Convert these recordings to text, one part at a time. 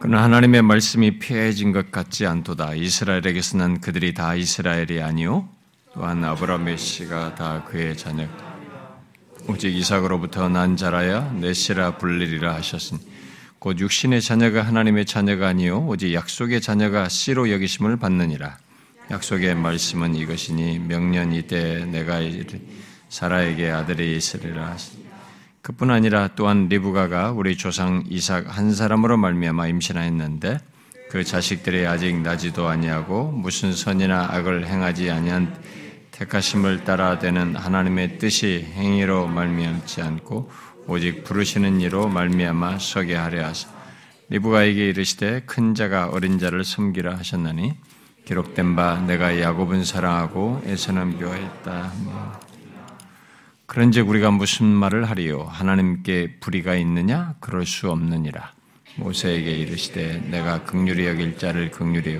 그러나 하나님의 말씀이 피해진 것 같지 않도다. 이스라엘에게서는 그들이 다 이스라엘이 아니요 또한 아브라함의 씨가 다 그의 자녀 오직 이삭으로부터 난 자라야 내 씨라 불리리라 하셨으니 곧 육신의 자녀가 하나님의 자녀가 아니요 오직 약속의 자녀가 씨로 여기심을 받느니라. 약속의 말씀은 이것이니 명년 이때 내가 사라에게 아들이 있으리라 하시니 그뿐 아니라 또한 리브가가 우리 조상 이삭 한 사람으로 말미암아 임신하였는데 그 자식들이 아직 나지도 아니하고 무슨 선이나 악을 행하지 아니한 택하심을 따라 되는 하나님의 뜻이 행위로 말미암지 않고 오직 부르시는 이로 말미암아 서게 하려 하사 리브가에게 이르시되 큰 자가 어린 자를 섬기라 하셨나니 기록된 바 내가 야곱은 사랑하고 에서는 묘했다. 그런즉 우리가 무슨 말을 하리요? 하나님께 불의가 있느냐? 그럴 수 없느니라. 모세에게 이르시되 내가 극률이 여길 자를 극률이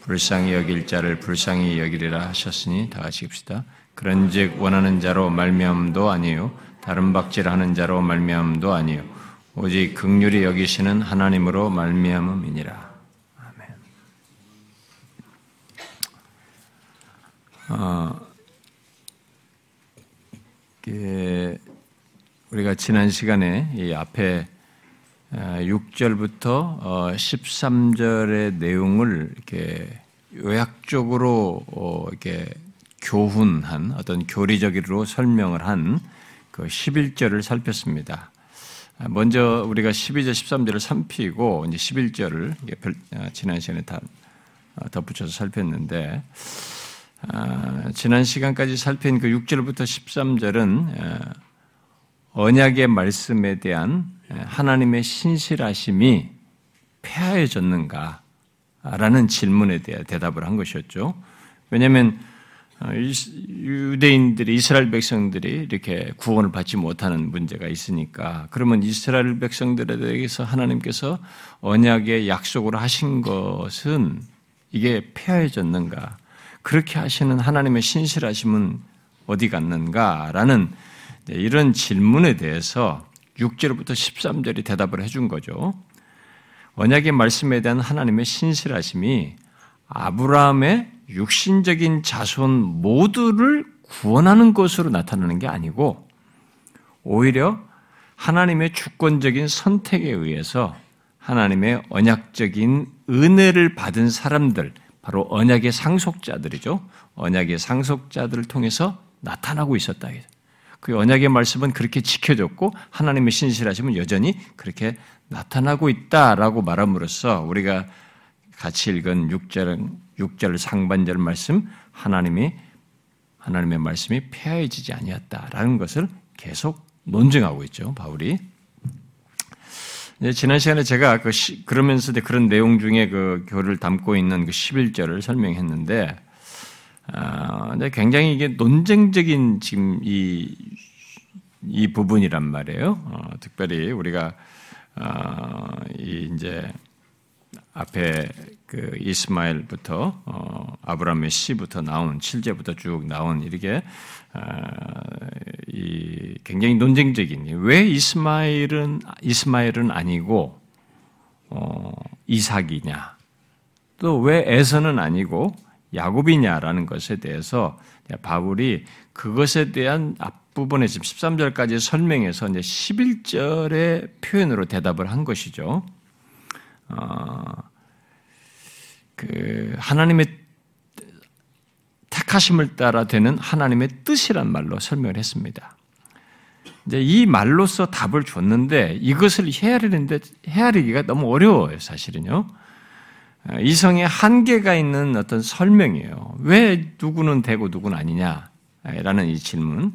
불쌍히 여길 자를 불쌍히 여기리라 하셨으니 다 같이 읍시다. 그런즉 원하는 자로 말미암도 아니요 다른 박질하는 자로 말미암도 아니요 오직 극률이 여기시는 하나님으로 말미암음이니라. 아멘. 어, 우리가 지난 시간에 이 앞에 6절부터 어, 13절의 어, 내용을 이렇게 요약적으로 어, 이렇게 교훈한 어떤 교리적으로 설명을 한 그 11절을 살폈습니다. 먼저 우리가 12절, 13절을 살피고 이제 11절을 지난 시간에 다 덧붙여서 살폈는데 아, 지난 시간까지 살핀 그 6절부터 13절은 언약의 말씀에 대한 하나님의 신실하심이 폐하여졌는가? 라는 질문에 대해 대답을 한 것이었죠. 왜냐하면 어, 유대인들이 이스라엘 백성들이 이렇게 구원을 받지 못하는 문제가 있으니까 그러면 이스라엘 백성들에 대해서 하나님께서 언약의 약속으로 하신 것은 이게 폐하여졌는가? 그렇게 하시는 하나님의 신실하심은 어디 갔는가라는 이런 질문에 대해서 6절부터 13절이 대답을 해준 거죠. 언약의 말씀에 대한 하나님의 신실하심이 아브라함의 육신적인 자손 모두를 구원하는 것으로 나타나는 게 아니고 오히려 하나님의 주권적인 선택에 의해서 하나님의 언약적인 은혜를 받은 사람들, 바로 언약의 상속자들이죠. 언약의 상속자들을 통해서 나타나고 있었다. 그 언약의 말씀은 그렇게 지켜졌고 하나님의 신실하심은 여전히 그렇게 나타나고 있다라고 말함으로써 우리가 같이 읽은 6절, 6절 상반절 말씀 하나님이 하나님의 말씀이 폐하해지지 아니었다라는 것을 계속 논증하고 있죠. 바울이 지난 시간에 제가 그 시, 그러면서 그런 내용 중에 그 교를 담고 있는 그 11절을 설명했는데, 아, 굉장히 이게 논쟁적인 지금 이, 이 부분이란 말이에요. 어, 특별히 우리가, 어, 이 이제 앞에 그 이스마엘부터 어, 아브라함의 시부터 나온 7제부터 쭉 나온 이렇게 아, 이 굉장히 논쟁적인 왜 이스마엘은 이스마엘은 아니고 어, 이삭이냐 또 왜 에서는 아니고 야곱이냐라는 것에 대해서 바울이 그것에 대한 앞부분에 지금 13절까지 설명해서 이제 11절의 표현으로 대답을 한 것이죠. 어, 그 하나님의 택하심을 따라 되는 하나님의 뜻이란 말로 설명을 했습니다. 이제 이 말로서 답을 줬는데 이것을 헤아리는데 헤아리기가 너무 어려워요, 사실은요. 이성의 한계가 있는 어떤 설명이에요. 왜 누구는 되고 누구는 아니냐라는 이 질문.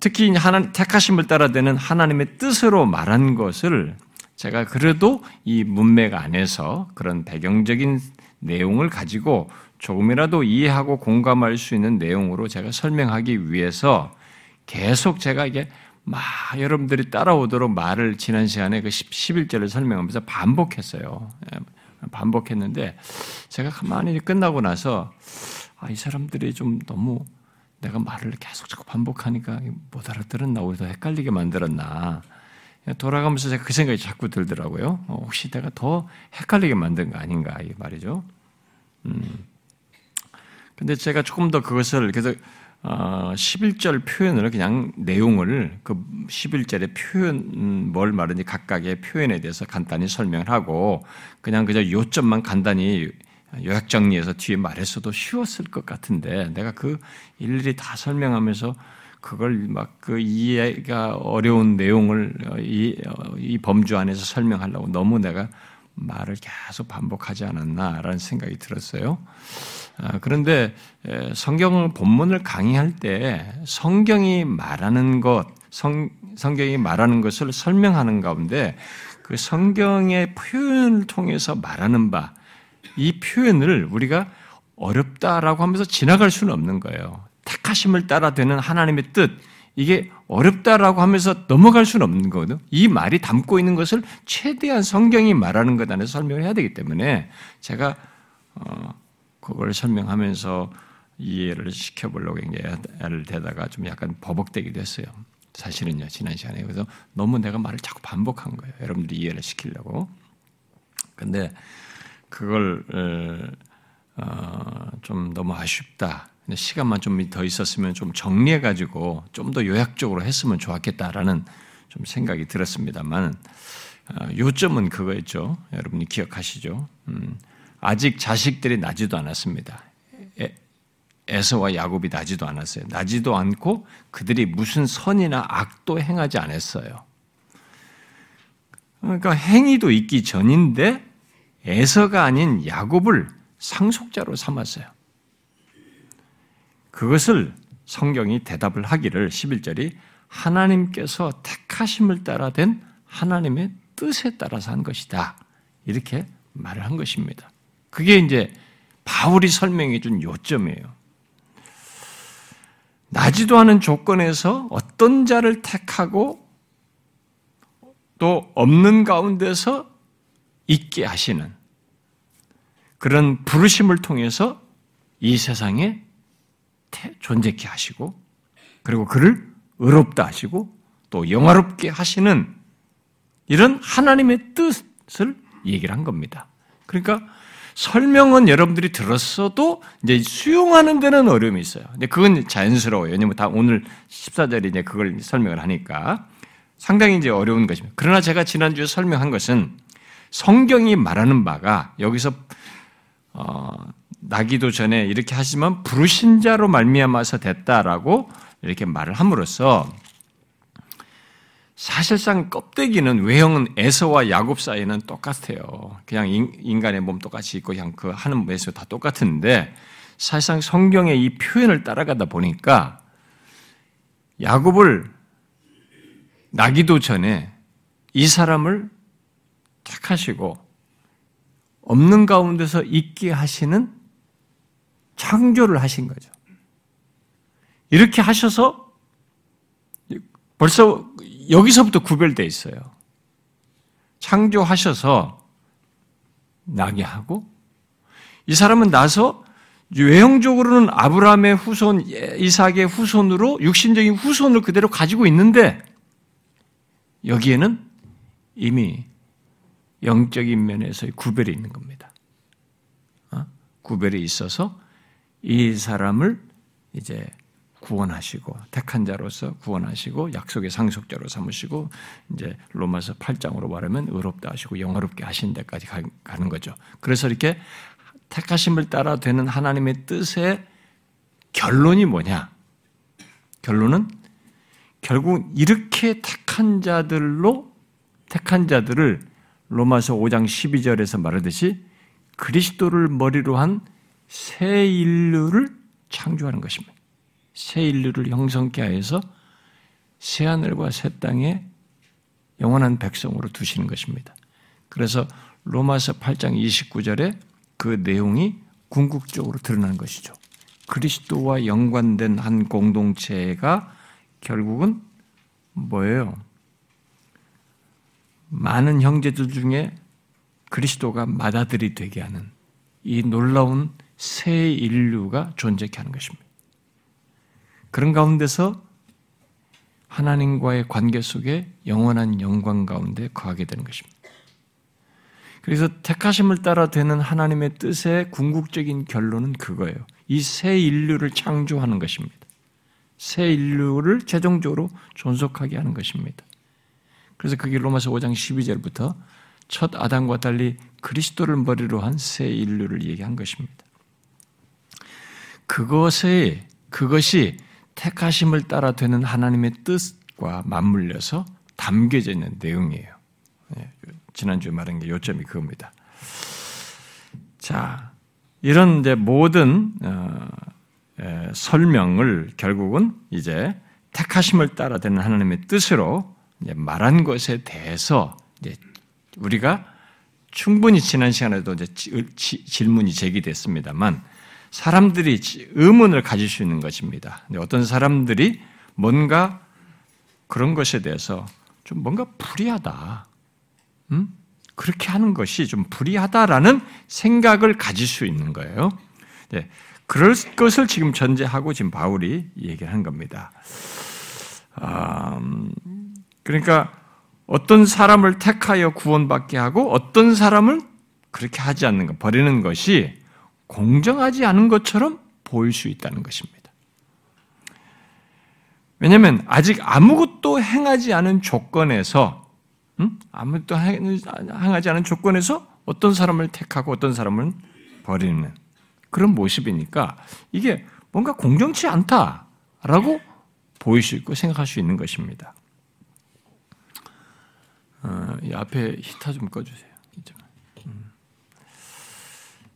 특히 하나님 택하심을 따라 되는 하나님의 뜻으로 말한 것을 제가 그래도 이 문맥 안에서 그런 배경적인 내용을 가지고 조금이라도 이해하고 공감할 수 있는 내용으로 제가 설명하기 위해서 계속 제가 이게 막 여러분들이 따라오도록 말을 지난 시간에 그 11절을 설명하면서 반복했어요. 예, 반복했는데 제가 가만히 끝나고 나서 아, 이 사람들이 좀 너무 내가 말을 계속 자꾸 반복하니까 못 알아들었나 오히려 헷갈리게 만들었나 돌아가면서 제가 그 생각이 자꾸 들더라고요. 어, 혹시 내가 더 헷갈리게 만든 거 아닌가 이 말이죠. 음. 근데 제가 조금 더 그것을 그래서 어, 11절 표현을 그냥 내용을 그 11절의 표현 음, 뭘 말하는지 각각의 표현에 대해서 간단히 설명을 하고 그냥 그저 요점만 간단히 요약 정리해서 뒤에 말했어도 쉬웠을 것 같은데 내가 그 일일이 다 설명하면서 그걸 막 그 이해가 어려운 내용을 어, 이, 어, 이 범주 안에서 설명하려고 너무 내가 말을 계속 반복하지 않았나라는 생각이 들었어요. 아, 그런데 성경 본문을 강의할 때 성경이 말하는 것, 성, 성경이 말하는 것을 설명하는 가운데 그 성경의 표현을 통해서 말하는 바, 이 표현을 우리가 어렵다라고 하면서 지나갈 수는 없는 거예요. 택하심을 따라 되는 하나님의 뜻, 이게 어렵다라고 하면서 넘어갈 수는 없는 거거든요. 이 말이 담고 있는 것을 최대한 성경이 말하는 것 안에서 설명을 해야 되기 때문에 제가 어, 그걸 설명하면서 이해를 시켜보려고 애를 대다가 좀 약간 버벅대기도 했어요. 사실은요, 지난 시간에. 그래서 너무 내가 말을 자꾸 반복한 거예요. 여러분들이 이해를 시키려고. 근데 그걸, 어, 좀 너무 아쉽다. 시간만 좀 더 있었으면 좀 정리해가지고 좀 더 요약적으로 했으면 좋았겠다라는 좀 생각이 들었습니다만, 어, 요점은 그거였죠. 여러분이 기억하시죠. 음, 아직 자식들이 나지도 않았습니다. 에서와 야곱이 나지도 않았어요. 나지도 않고 그들이 무슨 선이나 악도 행하지 않았어요. 그러니까 행위도 있기 전인데 에서가 아닌 야곱을 상속자로 삼았어요. 그것을 성경이 대답을 하기를 11절이 하나님께서 택하심을 따라 된 하나님의 뜻에 따라서 한 것이다. 이렇게 말을 한 것입니다. 그게 이제 바울이 설명해 준 요점이에요. 나지도 않은 조건에서 어떤 자를 택하고 또 없는 가운데서 있게 하시는 그런 부르심을 통해서 이 세상에 존재케 하시고 그리고 그를 의롭다 하시고 또 영화롭게 하시는 이런 하나님의 뜻을 얘기를 한 겁니다. 그러니까 설명은 여러분들이 들었어도 이제 수용하는 데는 어려움이 있어요. 근데 그건 자연스러워요. 왜냐면 다 오늘 14절이 이제 그걸 설명을 하니까 상당히 이제 어려운 것입니다. 그러나 제가 지난주에 설명한 것은 성경이 말하는 바가 여기서 어, 나기도 전에 이렇게 하지만 부르신 자로 말미암아서 됐다라고 이렇게 말을 함으로써 사실상 껍데기는 외형은 에서와 야곱 사이는 똑같아요. 그냥 인간의 몸 똑같이 있고 그냥 그 하는 메서 다 똑같은데 사실상 성경의 이 표현을 따라가다 보니까 야곱을 나기도 전에 이 사람을 택하시고 없는 가운데서 있게 하시는 창조를 하신 거죠. 이렇게 하셔서 벌써 여기서부터 구별되어 있어요. 창조하셔서 나게 하고 이 사람은 나서 외형적으로는 아브라함의 후손, 이삭의 후손으로 육신적인 후손을 그대로 가지고 있는데 여기에는 이미 영적인 면에서의 구별이 있는 겁니다. 어? 구별이 있어서 이 사람을 이제 구원하시고 택한 자로서 구원하시고 약속의 상속자로 삼으시고 이제 로마서 8장으로 말하면 의롭다 하시고 영화롭게 하신 데까지 가는 거죠. 그래서 이렇게 택하심을 따라 되는 하나님의 뜻의 결론이 뭐냐? 결론은 결국 이렇게 택한 자들로 택한 자들을 로마서 5장 12절에서 말하듯이 그리스도를 머리로 한 새 인류를 창조하는 것입니다. 새 인류를 형성케 하여서 새 하늘과 새 땅에 영원한 백성으로 두시는 것입니다. 그래서 로마서 8장 29절에 그 내용이 궁극적으로 드러나는 것이죠. 그리스도와 연관된 한 공동체가 결국은 뭐예요? 많은 형제들 중에 그리스도가 맏아들이 되게 하는 이 놀라운 새 인류가 존재케 하는 것입니다. 그런 가운데서 하나님과의 관계 속에 영원한 영광 가운데 거하게 되는 것입니다. 그래서 택하심을 따라 되는 하나님의 뜻의 궁극적인 결론은 그거예요. 이 새 인류를 창조하는 것입니다. 새 인류를 최종적으로 존속하게 하는 것입니다. 그래서 그게 로마서 5장 12절부터 첫 아담과 달리 그리스도를 머리로 한 새 인류를 얘기한 것입니다. 그것의 그것이 택하심을 따라 되는 하나님의 뜻과 맞물려서 담겨져 있는 내용이에요. 예, 지난주에 말한 게 요점이 그겁니다. 자, 이런 이제 모든 어, 에, 설명을 결국은 이제 택하심을 따라 되는 하나님의 뜻으로 말한 것에 대해서 우리가 충분히 지난 시간에도 이제 질문이 제기됐습니다만 사람들이 의문을 가질 수 있는 것입니다. 어떤 사람들이 뭔가 그런 것에 대해서 좀 뭔가 불이하다. 음? 그렇게 하는 것이 좀 불이하다라는 생각을 가질 수 있는 거예요. 네. 그럴 것을 지금 전제하고 지금 바울이 얘기를 한 겁니다. 음, 그러니까 어떤 사람을 택하여 구원받게 하고 어떤 사람을 그렇게 하지 않는 것, 버리는 것이 공정하지 않은 것처럼 보일 수 있다는 것입니다. 왜냐하면 아직 아무것도 행하지 않은 조건에서 음? 아무것도 행하지 않은 조건에서 어떤 사람을 택하고 어떤 사람을 버리는 그런 모습이니까 이게 뭔가 공정치 않다라고 보일 수 있고 생각할 수 있는 것입니다. 어, 이 앞에 히터 좀 꺼주세요. 음. 에,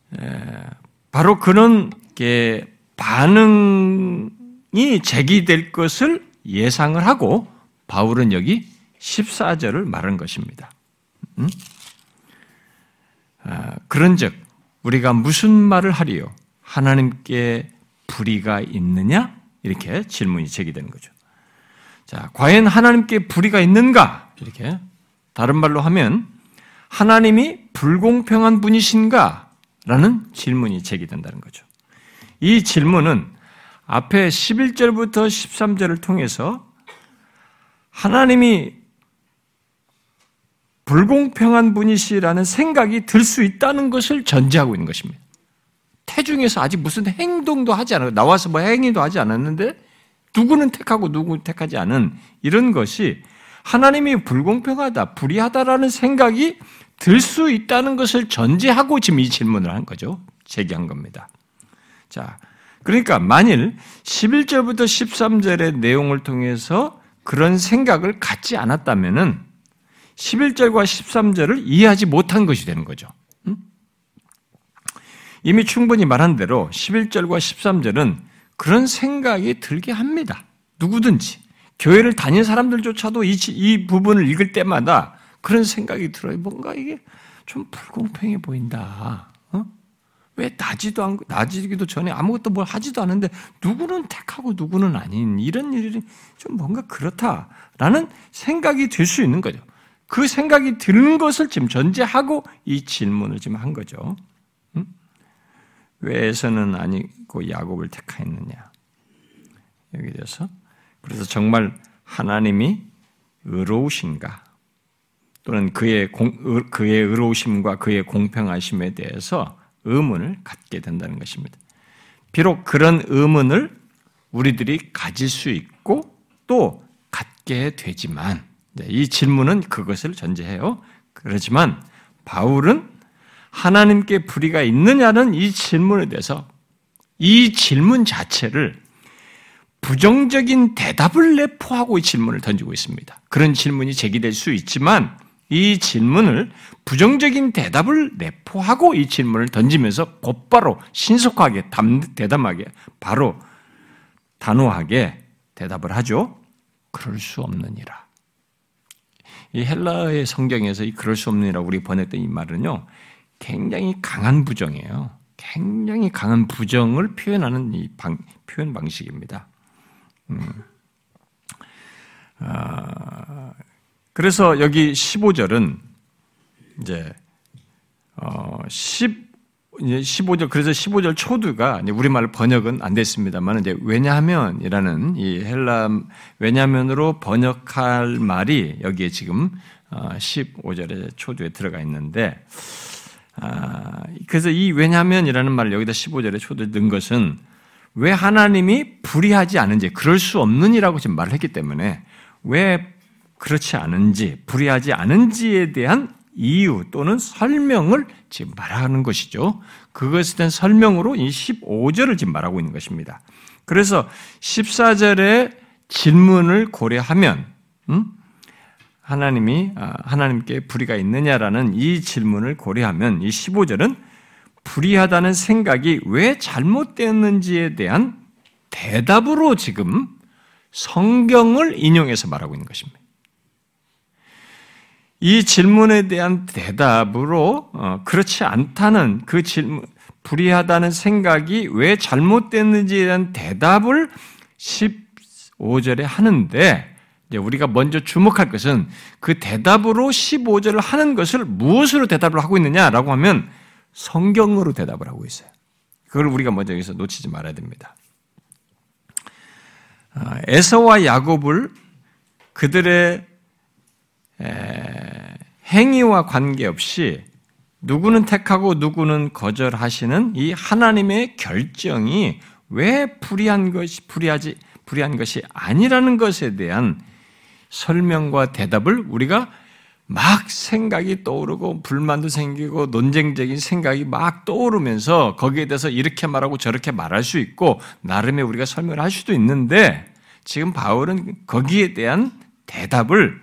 바로 그런 게 반응이 제기될 것을 예상을 하고 바울은 여기 14절을 말한 것입니다. 음? 아, 그런즉 우리가 무슨 말을 하리요? 하나님께 불의가 있느냐? 이렇게 질문이 제기되는 거죠. 자, 과연 하나님께 불의가 있는가? 이렇게 다른 말로 하면 하나님이 불공평한 분이신가? 라는 질문이 제기된다는 거죠. 이 질문은 앞에 11절부터 13절을 통해서 하나님이 불공평한 분이시라는 생각이 들 수 있다는 것을 전제하고 있는 것입니다. 태중에서 아직 무슨 행동도 하지 않아요. 나와서 뭐 행위도 하지 않았는데 누구는 택하고 누구는 택하지 않은 이런 것이 하나님이 불공평하다, 불의하다라는 생각이 들 수 있다는 것을 전제하고 지금 이 질문을 한 거죠. 제기한 겁니다. 자, 그러니까 만일 11절부터 13절의 내용을 통해서 그런 생각을 갖지 않았다면은 11절과 13절을 이해하지 못한 것이 되는 거죠. 이미 충분히 말한 대로 11절과 13절은 그런 생각이 들게 합니다. 누구든지. 교회를 다닌 사람들조차도 이, 이 부분을 읽을 때마다 그런 생각이 들어요. 뭔가 이게 좀 불공평해 보인다. 어? 왜 나지도 않고, 나지기도 전에 아무것도 뭘 하지도 않은데 누구는 택하고 누구는 아닌 이런 일이 좀 뭔가 그렇다라는 생각이 들 수 있는 거죠. 그 생각이 드는 것을 지금 전제하고 이 질문을 지금 한 거죠. 응? 왜 에서는 아니고 야곱을 택하였느냐? 여기 대해서 그래서 정말 하나님이 의로우신가? 또는 그의 공, 그의 의로우심과 그의 공평하심에 대해서 의문을 갖게 된다는 것입니다. 비록 그런 의문을 우리들이 가질 수 있고 또 갖게 되지만 이 질문은 그것을 전제해요. 그렇지만 바울은 하나님께 불의가 있느냐는 이 질문에 대해서 이 질문 자체를 부정적인 대답을 내포하고 이 질문을 던지고 있습니다. 그런 질문이 제기될 수 있지만 이 질문을 부정적인 대답을 내포하고 이 질문을 던지면서 곧바로 신속하게 대담하게 바로 단호하게 대답을 하죠. 그럴 수 없느니라. 이 헬라의 성경에서 이 그럴 수 없느니라 우리 번역된 이 말은요. 굉장히 강한 부정이에요. 굉장히 강한 부정을 표현하는 이 방, 표현 방식입니다. 음. 아, 그래서 여기 15절은 이제 어, 10 15절 그래서 15절 초두가 우리말 번역은 안 됐습니다만 이제 왜냐하면이라는 이 헬라 왜냐하면으로 번역할 말이 여기에 지금 15절의 어, 초두에 들어가 있는데 아, 그래서 이 왜냐하면이라는 말을 여기다 15절에 초두에 넣은 것은 왜 하나님이 불의하지 않은지 그럴 수 없는이라고 지금 말을 했기 때문에 왜 그렇지 않은지 불의하지 않은지에 대한 이유 또는 설명을 지금 말하는 것이죠. 그것에 대한 설명으로 이 15절을 지금 말하고 있는 것입니다. 그래서 14절의 질문을 고려하면 음? 하나님이 아, 하나님께 불의가 있느냐라는 이 질문을 고려하면 이 15절은 불의하다는 생각이 왜 잘못되었는지에 대한 대답으로 지금 성경을 인용해서 말하고 있는 것입니다. 이 질문에 대한 대답으로 어, 그렇지 않다는 그 질문, 불의하다는 생각이 왜 잘못됐는지에 대한 대답을 15절에 하는데 우리가 먼저 주목할 것은 그 대답으로 15절을 하는 것을 무엇으로 대답을 하고 있느냐라고 하면 성경으로 대답을 하고 있어요. 그걸 우리가 먼저 여기서 놓치지 말아야 됩니다. 아, 에서와 야곱을 그들의 행위와 관계없이 누구는 택하고 누구는 거절하시는 이 하나님의 결정이 왜 불의한 것이 불의하지 불의한 것이 아니라는 것에 대한 설명과 대답을 우리가 막 생각이 떠오르고 불만도 생기고 논쟁적인 생각이 막 떠오르면서 거기에 대해서 이렇게 말하고 저렇게 말할 수 있고 나름의 우리가 설명을 할 수도 있는데 지금 바울은 거기에 대한 대답을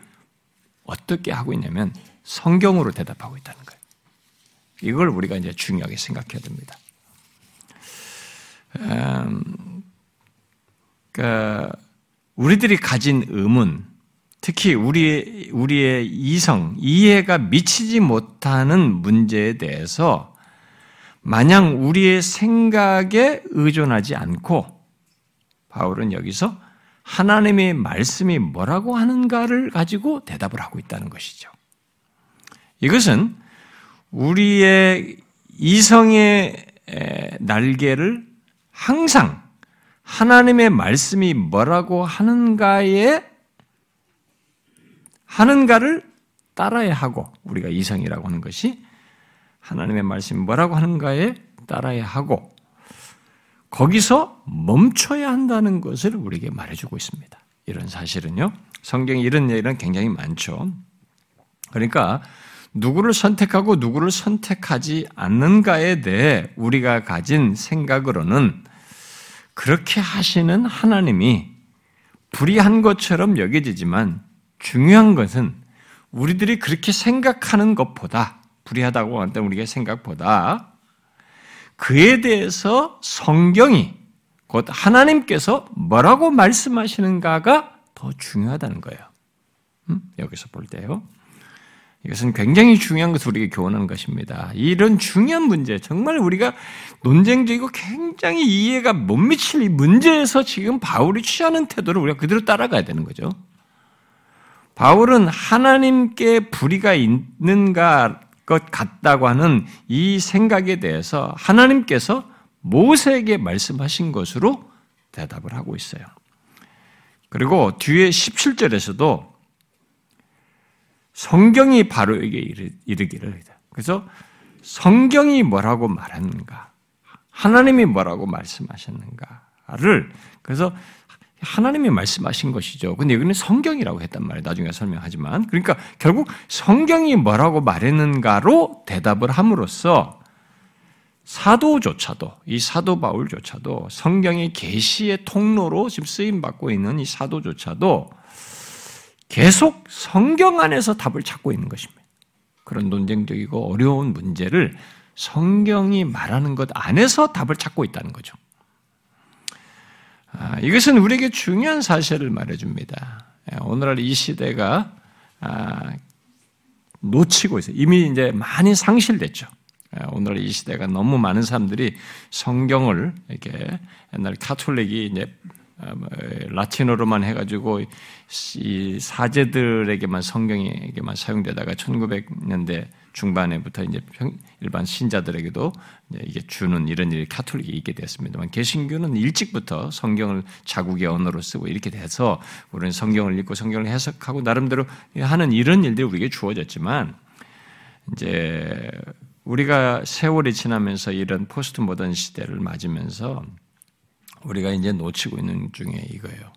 어떻게 하고 있냐면 성경으로 대답하고 있다는 거예요. 이걸 우리가 이제 중요하게 생각해야 됩니다. 음, 그러니까 우리들이 가진 의문, 특히 우리, 우리의 이성, 이해가 미치지 못하는 문제에 대해서 마냥 우리의 생각에 의존하지 않고 바울은 여기서 하나님의 말씀이 뭐라고 하는가를 가지고 대답을 하고 있다는 것이죠. 이것은 우리의 이성의 날개를 항상 하나님의 말씀이 뭐라고 하는가에 하는가를 따라야 하고 우리가 이성이라고 하는 것이 하나님의 말씀이 뭐라고 하는가에 따라야 하고 거기서 멈춰야 한다는 것을 우리에게 말해주고 있습니다. 이런 사실은요. 성경에 이런 예는 굉장히 많죠. 그러니까 누구를 선택하고 누구를 선택하지 않는가에 대해 우리가 가진 생각으로는 그렇게 하시는 하나님이 불의한 것처럼 여겨지지만 중요한 것은 우리들이 그렇게 생각하는 것보다 불의하다고 한다 우리가 생각보다 그에 대해서 성경이 곧 하나님께서 뭐라고 말씀하시는가가 더 중요하다는 거예요. 음? 여기서 볼 때요. 이것은 굉장히 중요한 것을 우리에게 교훈하는 것입니다. 이런 중요한 문제, 정말 우리가 논쟁적이고 굉장히 이해가 못 미칠 이 문제에서 지금 바울이 취하는 태도를 우리가 그대로 따라가야 되는 거죠. 바울은 하나님께 불의가 있는가 것 같다고 하는 이 생각에 대해서 하나님께서 모세에게 말씀하신 것으로 대답을 하고 있어요. 그리고 뒤에 17절에서도 성경이 바로 에게 이르기를 그래서 성경이 뭐라고 말하는가 하나님이 뭐라고 말씀하셨는가를 그래서 하나님이 말씀하신 것이죠. 근데 여기는 성경이라고 했단 말이에요. 나중에 설명하지만. 그러니까 결국 성경이 뭐라고 말했는가로 대답을 함으로써 사도조차도, 이 사도 바울조차도 성경의 계시의 통로로 지금 쓰임 받고 있는 이 사도조차도 계속 성경 안에서 답을 찾고 있는 것입니다. 그런 논쟁적이고 어려운 문제를 성경이 말하는 것 안에서 답을 찾고 있다는 거죠. 아, 이것은 우리에게 중요한 사실을 말해줍니다. 예, 오늘날 이 시대가 아, 놓치고 있어요. 이미 이제 많이 상실됐죠. 예, 오늘 이 시대가 너무 많은 사람들이 성경을 이렇게 옛날 카톨릭이 이제 어, 뭐, 라틴어로만 해가지고 이 사제들에게만 성경에게만 사용되다가 1900년대 중반에부터 이제 일반 신자들에게도 이게 주는 이런 일이 카톨릭이 있게 됐습니다만 개신교는 일찍부터 성경을 자국의 언어로 쓰고 이렇게 돼서 우리는 성경을 읽고 성경을 해석하고 나름대로 하는 이런 일들이 우리에게 주어졌지만 이제 우리가 세월이 지나면서 이런 포스트 모던 시대를 맞으면서 우리가 이제 놓치고 있는 중에 이거예요.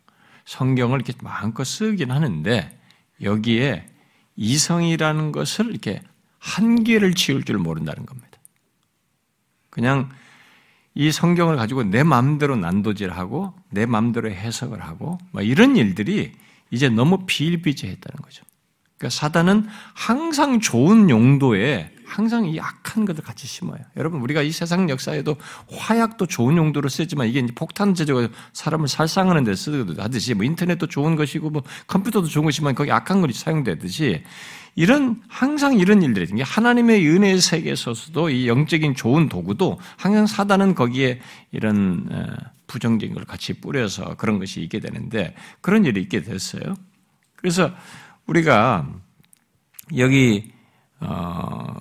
성경을 이렇게 마음껏 쓰긴 하는데 여기에 이성이라는 것을 이렇게 한계를 지을 줄 모른다는 겁니다. 그냥 이 성경을 가지고 내 마음대로 난도질하고 내 마음대로 해석을 하고 이런 일들이 이제 너무 비일비재했다는 거죠. 그러니까 사단은 항상 좋은 용도에 항상 이 악한 것을 같이 심어요. 여러분 우리가 이 세상 역사에도 화약도 좋은 용도로 쓰지만 이게 폭탄 제조가 사람을 살상하는 데 쓰듯이 뭐 인터넷도 좋은 것이고 뭐 컴퓨터도 좋은 것이지만 거기 악한 것이 사용되듯이 이런 항상 이런 일들이 이게 하나님의 은혜의 세계에 서서도 이 영적인 좋은 도구도 항상 사단은 거기에 이런 어, 부정적인 걸 같이 뿌려서 그런 것이 있게 되는데 그런 일이 있게 됐어요. 그래서 우리가 여기 어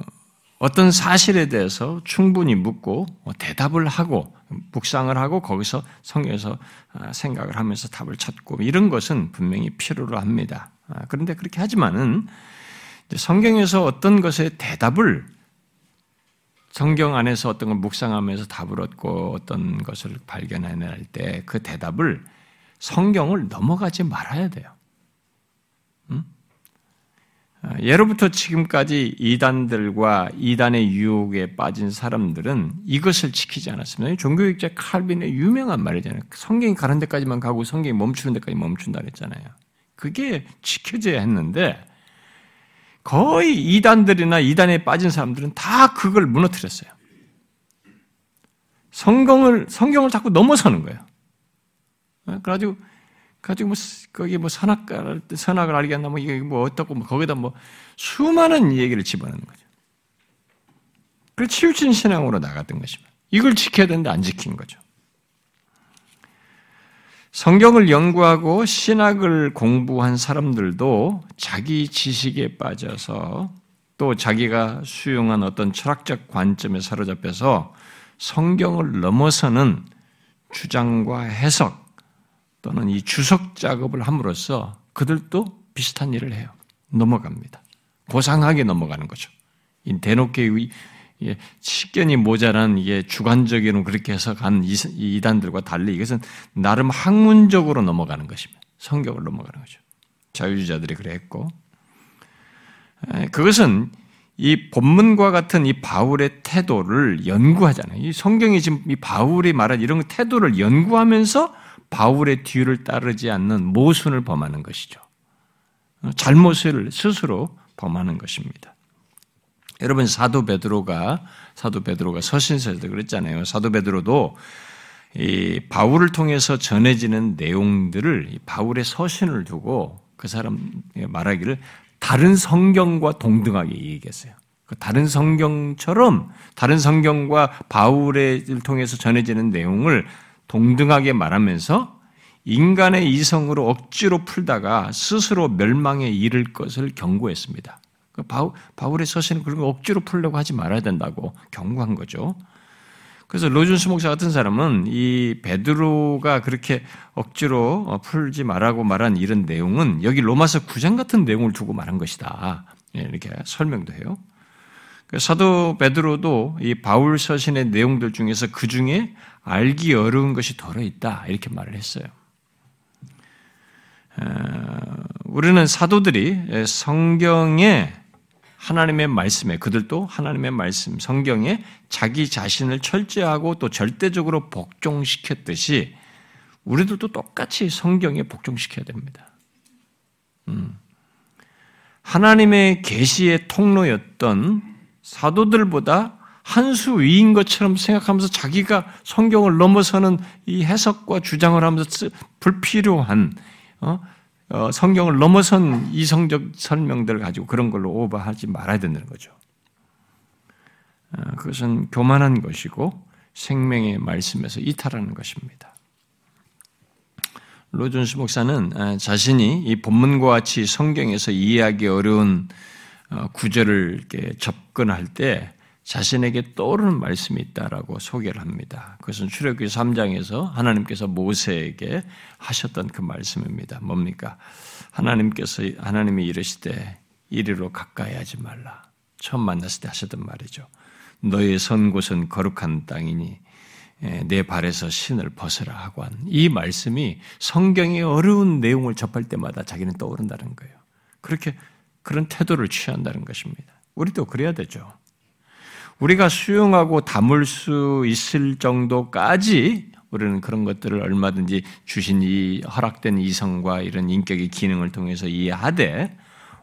어떤 사실에 대해서 충분히 묻고 뭐 대답을 하고 묵상을 하고 거기서 성경에서 아, 생각을 하면서 답을 찾고 이런 것은 분명히 필요로 합니다. 아, 그런데 그렇게 하지만은 성경에서 어떤 것에 대답을 성경 안에서 어떤 걸 묵상하면서 답을 얻고 어떤 것을 발견해낼 때 그 대답을 성경을 넘어가지 말아야 돼요. 아, 예로부터 지금까지 이단들과 이단의 유혹에 빠진 사람들은 이것을 지키지 않았습니다. 종교학자 칼빈의 유명한 말이잖아요. 성경이 가는 데까지만 가고 성경이 멈추는 데까지 멈춘다 그랬잖아요. 그게 지켜져야 했는데 거의 이단들이나 이단에 빠진 사람들은 다 그걸 무너뜨렸어요. 성경을 성경을 자꾸 넘어서는 거예요. 그래가지고 가지고 뭐 거기 뭐 선악을 선악을 알게 한다 뭐 이게 뭐 어떻고 뭐 거기다 뭐 수많은 얘기를 집어넣는 거죠. 그 치우친 신앙으로 나갔던 것입니다. 이걸 지켜야 되는데 안 지킨 거죠. 성경을 연구하고 신학을 공부한 사람들도 자기 지식에 빠져서 또 자기가 수용한 어떤 철학적 관점에 사로잡혀서 성경을 넘어서는 주장과 해석, 또는 이 주석 작업을 함으로써 그들도 비슷한 일을 해요. 넘어갑니다. 고상하게 넘어가는 거죠. 대놓게 식견이 모자란 이게 주관적인 그렇게 해서 간 이단들과 달리 이것은 나름 학문적으로 넘어가는 것입니다. 성경을 넘어가는 거죠. 자유주의자들이 그랬고 그것은 이 본문과 같은 이 바울의 태도를 연구하잖아요. 이 성경이 지금 이 바울이 말한 이런 태도를 연구하면서 바울의 뒤를 따르지 않는 모순을 범하는 것이죠. 잘못을 스스로 범하는 것입니다. 여러분 사도 베드로가 사도 베드로가 서신서에도 그랬잖아요. 사도 베드로도 이 바울을 통해서 전해지는 내용들을 바울의 서신을 두고 그 사람 말하기를 다른 성경과 동등하게 얘기했어요. 그 다른 성경처럼 다른 성경과 바울을 통해서 전해지는 내용을 동등하게 말하면서 인간의 이성으로 억지로 풀다가 스스로 멸망에 이를 것을 경고했습니다. 그 바울 의 서신은 그런 거 억지로 풀려고 하지 말아야 된다고 경고한 거죠. 그래서 로준스 목사 같은 사람은 이 베드로가 그렇게 억지로 어, 풀지 말라고 말한 이런 내용은 여기 로마서 9장 같은 내용을 두고 말한 것이다. 예, 이렇게 설명도 해요. 그 사도 베드로도 이 바울 서신의 내용들 중에서 그 중에 알기 어려운 것이 덜어 있다 이렇게 말을 했어요. 우리는 사도들이 성경에 하나님의 말씀에 그들도 하나님의 말씀 성경에 자기 자신을 철저하고 또 절대적으로 복종시켰듯이 우리들도 똑같이 성경에 복종시켜야 됩니다. 음. 하나님의 계시의 통로였던 사도들보다 한 수 위인 것처럼 생각하면서 자기가 성경을 넘어서는 이 해석과 주장을 하면서 불필요한 어? 어, 성경을 넘어선 이성적 설명들을 가지고 그런 걸로 오버하지 말아야 된다는 거죠. 어, 그것은 교만한 것이고 생명의 말씀에서 이탈하는 것입니다. 로준스 목사는 자신이 이 본문과 같이 성경에서 이해하기 어려운 어, 구절을 접근할 때 자신에게 떠오르는 말씀이 있다라고 소개를 합니다. 그것은 출애굽기 3장에서 하나님께서 모세에게 하셨던 그 말씀입니다. 뭡니까? 하나님께서 하나님이 이르시되 이리로 가까이 하지 말라. 처음 만났을 때 하셨던 말이죠. 너의 선 곳은 거룩한 땅이니 내 발에서 신을 벗으라 하고 한 이 말씀이 성경의 어려운 내용을 접할 때마다 자기는 떠오른다는 거예요. 그렇게 그런 태도를 취한다는 것입니다. 우리도 그래야 되죠. 우리가 수용하고 담을 수 있을 정도까지 우리는 그런 것들을 얼마든지 주신 이 허락된 이성과 이런 인격의 기능을 통해서 이해하되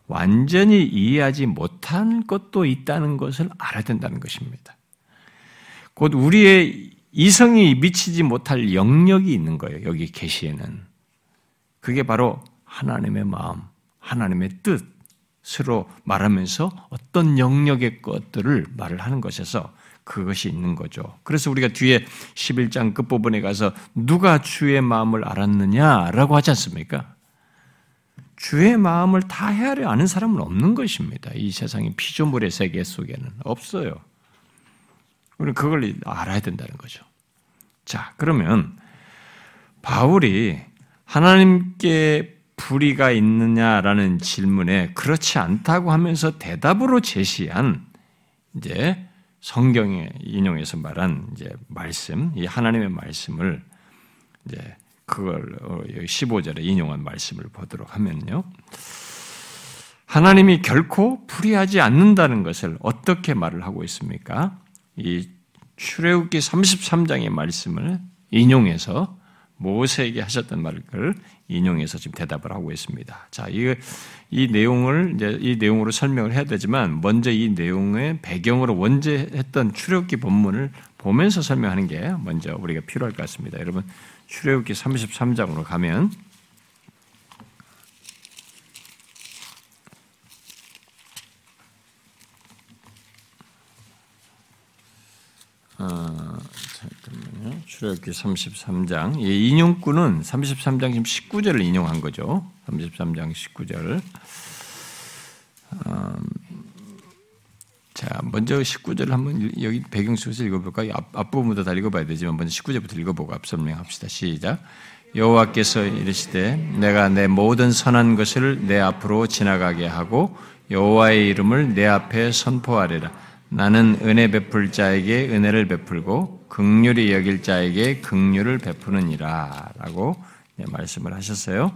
완전히 이해하지 못한 것도 있다는 것을 알아야 된다는 것입니다. 곧 우리의 이성이 미치지 못할 영역이 있는 거예요. 여기 계시에는. 그게 바로 하나님의 마음, 하나님의 뜻 으로 말하면서 어떤 영역의 것들을 말을 하는 것에서 그것이 있는 거죠. 그래서 우리가 뒤에 11장 끝부분에 가서 누가 주의 마음을 알았느냐라고 하지 않습니까? 주의 마음을 다 헤아려 아는 사람은 없는 것입니다. 이 세상의 피조물의 세계 속에는 없어요. 우리는 그걸 알아야 된다는 거죠. 자, 그러면 바울이 하나님께 불의가 있느냐라는 질문에 그렇지 않다고 하면서 대답으로 제시한 이제 성경에 인용해서 말한 이제 말씀, 이 하나님의 말씀을 이제 그걸 15절에 어, 인용한 말씀을 보도록 하면요. 하나님이 결코 불의하지 않는다는 것을 어떻게 말을 하고 있습니까? 이 출애굽기 33장의 말씀을 인용해서 모세에게 하셨던 말을 인용해서 지금 대답을 하고 있습니다. 자, 이, 이 내용을 이제 이 내용으로 설명을 해야 되지만 먼저 이 내용의 배경으로 원제했던 출애굽기 본문을 보면서 설명하는 게 먼저 우리가 필요할 것 같습니다. 여러분 출애굽기 33장으로 가면 어, 잠깐만요. 출애굽기 33장. 예, 인용구는 33장 지금 19절을 인용한 거죠. 33장 19절. 음, 자, 먼저 19절 한번 여기 배경 속에서 읽어볼까요? 앞, 앞부분부터 다 읽어봐야 되지만 먼저 19절부터 읽어보고 앞 설명합시다. 시작. 여호와께서 이르시되 내가 내 모든 선한 것을 내 앞으로 지나가게 하고 여호와의 이름을 내 앞에 선포하리라. 나는 은혜 베풀 자에게 은혜를 베풀고 극률이 여길 자에게 극률을 베푸느니라라고 말씀을 하셨어요.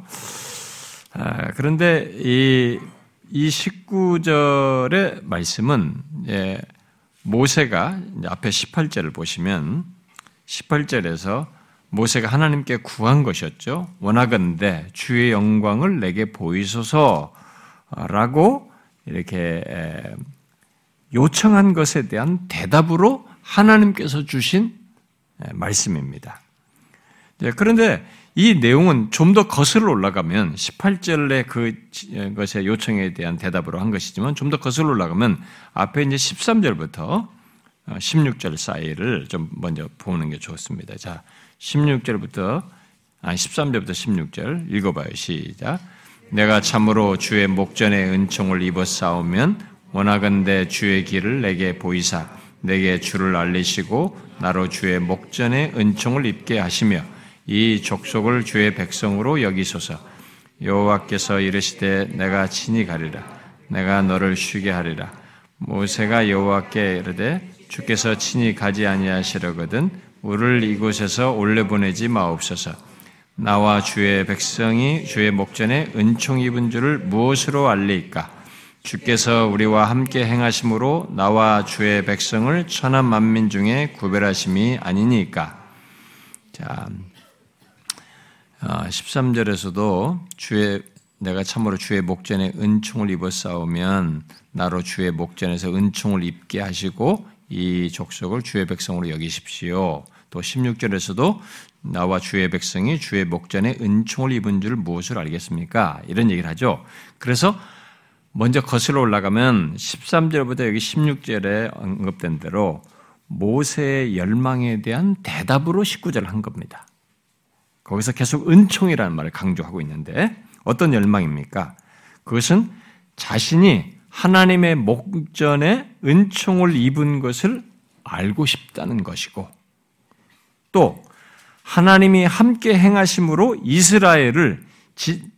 아, 그런데 이 이 19절의 말씀은 예, 모세가 앞에 18절을 보시면 18절에서 모세가 하나님께 구한 것이었죠. 원하건대 주의 영광을 내게 보이소서라고 이렇게 요청한 것에 대한 대답으로 하나님께서 주신 말씀입니다. 그런데 이 내용은 좀 더 거슬러 올라가면 18절의 그 것의 요청에 대한 대답으로 한 것이지만 좀 더 거슬러 올라가면 앞에 이제 13절부터 16절 어, 사이를 좀 먼저 보는 게 좋습니다. 자, 16절부터 아 13절부터 16절 읽어봐요. 시작. 내가 참으로 주의 목전에 은총을 입어 싸우면 원하건대 주의 길을 내게 보이사 내게 주를 알리시고 나로 주의 목전에 은총을 입게 하시며 이 족속을 주의 백성으로 여기소서. 여호와께서 이르시되 내가 친히 가리라. 내가 너를 쉬게 하리라. 모세가 여호와께 이르되 주께서 친히 가지 아니하시려거든 우리를 이곳에서 올려 보내지 마옵소서. 나와 주의 백성이 주의 목전에 은총 입은 줄을 무엇으로 알리까? 주께서 우리와 함께 행하심으로 나와 주의 백성을 천한 만민 중에 구별하심이 아니니까. 자, 13절에서도 아, 주의 내가 참으로 주의 목전에 은총을 입어 싸우면 나로 주의 목전에서 은총을 입게 하시고 이 족속을 주의 백성으로 여기십시오. 또 16절에서도 나와 주의 백성이 주의 목전에 은총을 입은 줄 무엇을 알겠습니까? 이런 얘기를 하죠. 그래서 먼저 거슬러 올라가면 13절부터 여기 16절에 언급된 대로 모세의 열망에 대한 대답으로 19절을 한 겁니다. 거기서 계속 은총이라는 말을 강조하고 있는데 어떤 열망입니까? 그것은 자신이 하나님의 목전에 은총을 입은 것을 알고 싶다는 것이고 또 하나님이 함께 행하심으로 이스라엘을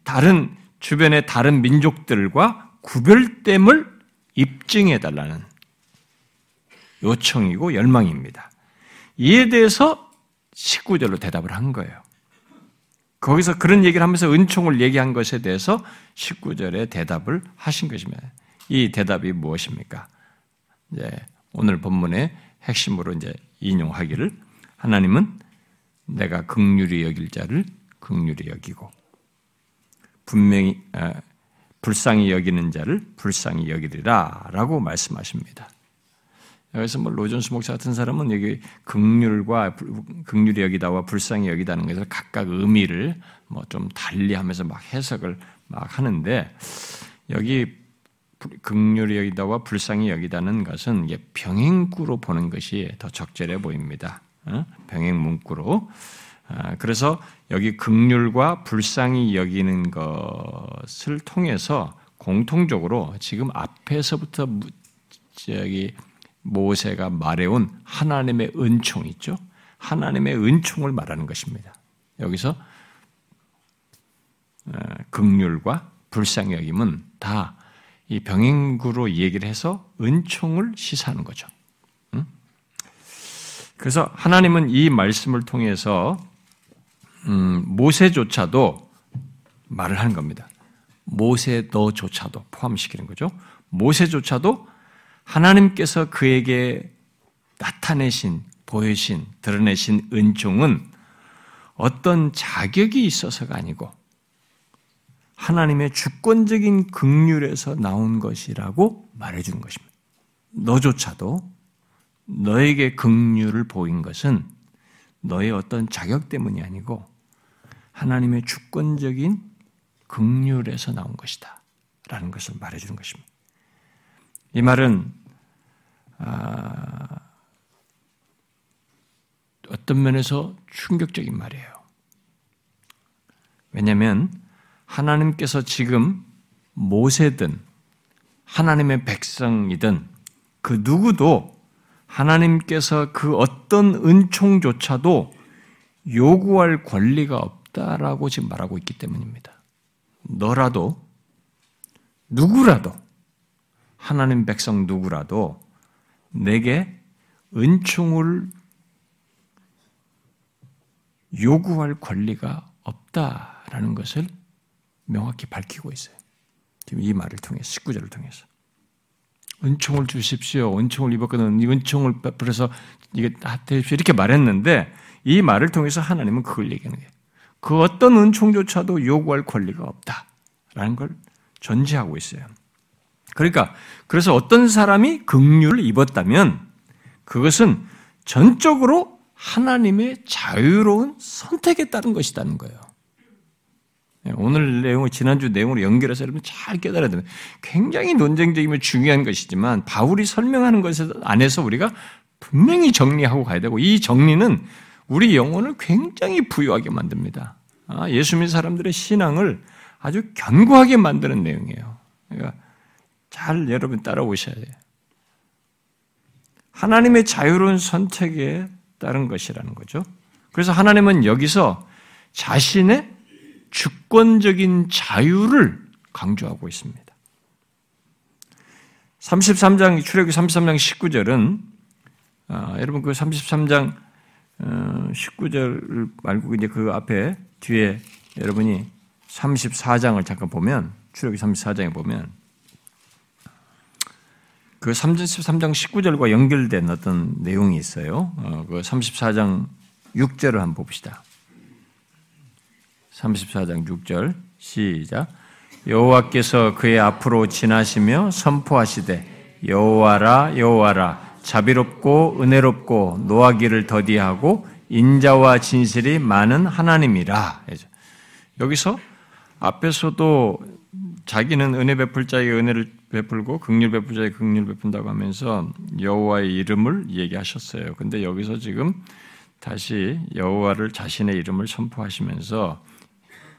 다른 주변의 다른 민족들과 구별됨을 입증해 달라는 요청이고 열망입니다. 이에 대해서 19절로 대답을 한 거예요. 거기서 그런 얘기를 하면서 은총을 얘기한 것에 대해서 19절에 대답을 하신 것입니다. 이 대답이 무엇입니까? 이제 오늘 본문의 핵심으로 이제 인용하기를 하나님은 내가 극률이 여길 자를 극률이 여기고 분명히 아, 불쌍히 여기는 자를 불쌍히 여기리라 라고 말씀하십니다. 여기서 뭐 로존스 목사 같은 사람은 여기 극률과 극률이 여기다와 불쌍히 여기다는 것을 각각 의미를 뭐 좀 달리하면서 막 해석을 막 하는데 여기 극률이 여기다와 불쌍히 여기다는 것은 병행구로 보는 것이 더 적절해 보입니다. 어? 병행 문구로. 아, 그래서 여기 극률과 불쌍히 여기는 것을 통해서 공통적으로 지금 앞에서부터 저기 모세가 말해온 하나님의 은총 있죠? 하나님의 은총을 말하는 것입니다. 여기서 어, 극률과 불쌍히 여김은 다 이 병행구로 얘기를 해서 은총을 시사하는 거죠. 그래서 하나님은 이 말씀을 통해서 음, 모세조차도 말을 하는 겁니다. 모세 너조차도 포함시키는 거죠. 모세조차도 하나님께서 그에게 나타내신, 보여신, 드러내신 은총은 어떤 자격이 있어서가 아니고 하나님의 주권적인 극률에서 나온 것이라고 말해주는 것입니다. 너조차도 너에게 긍휼을 보인 것은 너의 어떤 자격 때문이 아니고 하나님의 주권적인 긍휼에서 나온 것이다. 라는 것을 말해주는 것입니다. 이 말은 아, 어떤 면에서 충격적인 말이에요. 왜냐하면 하나님께서 지금 모세든 하나님의 백성이든 그 누구도 하나님께서 그 어떤 은총조차도 요구할 권리가 없다 라고 지금 말하고 있기 때문입니다. 너라도, 누구라도, 하나님 백성 누구라도 내게 은총을 요구할 권리가 없다라는 것을 명확히 밝히고 있어요. 지금 이 말을 통해서, 19절을 통해서. 은총을 주십시오. 은총을 입었거든. 이 은총을 베풀어서 이게 되십시오. 이렇게 말했는데 이 말을 통해서 하나님은 그걸 얘기하는 거예요. 그 어떤 은총조차도 요구할 권리가 없다라는 걸 전제하고 있어요. 그러니까 그래서 어떤 사람이 긍휼을 입었다면 그것은 전적으로 하나님의 자유로운 선택에 따른 것이라는 거예요. 예, 오늘 내용을 지난주 내용으로 연결해서 여러분 잘 깨달아야 됩니다. 굉장히 논쟁적이며 중요한 것이지만 바울이 설명하는 것 안에서 우리가 분명히 정리하고 가야 되고 이 정리는 우리 영혼을 굉장히 부유하게 만듭니다. 아, 예수 믿는 사람들의 신앙을 아주 견고하게 만드는 내용이에요. 그러니까 잘 여러분 따라오셔야 돼요. 하나님의 자유로운 선택에 따른 것이라는 거죠. 그래서 하나님은 여기서 자신의 주권적인 자유를 강조하고 있습니다. 33장, 출애기 33장 19절은, 아, 여러분 그 33장 어, 19절 말고 이제 그 앞에 뒤에 여러분이 34장을 잠깐 보면, 출애기 34장에 보면, 그 33장 19절과 연결된 어떤 내용이 있어요. 어, 그 34장 6절을 한번 봅시다. 34장 6절 시작 여호와께서 그의 앞으로 지나시며 선포하시되 여호와라 여호와라 자비롭고 은혜롭고 노하기를 더디하고 인자와 진실이 많은 하나님이라. 여기서 앞에서도 자기는 은혜 베풀 자에게 은혜를 베풀고 극률 베풀 자에게 극률 베푼다고 하면서 여호와의 이름을 얘기하셨어요. 근데 여기서 지금 다시 여호와를 자신의 이름을 선포하시면서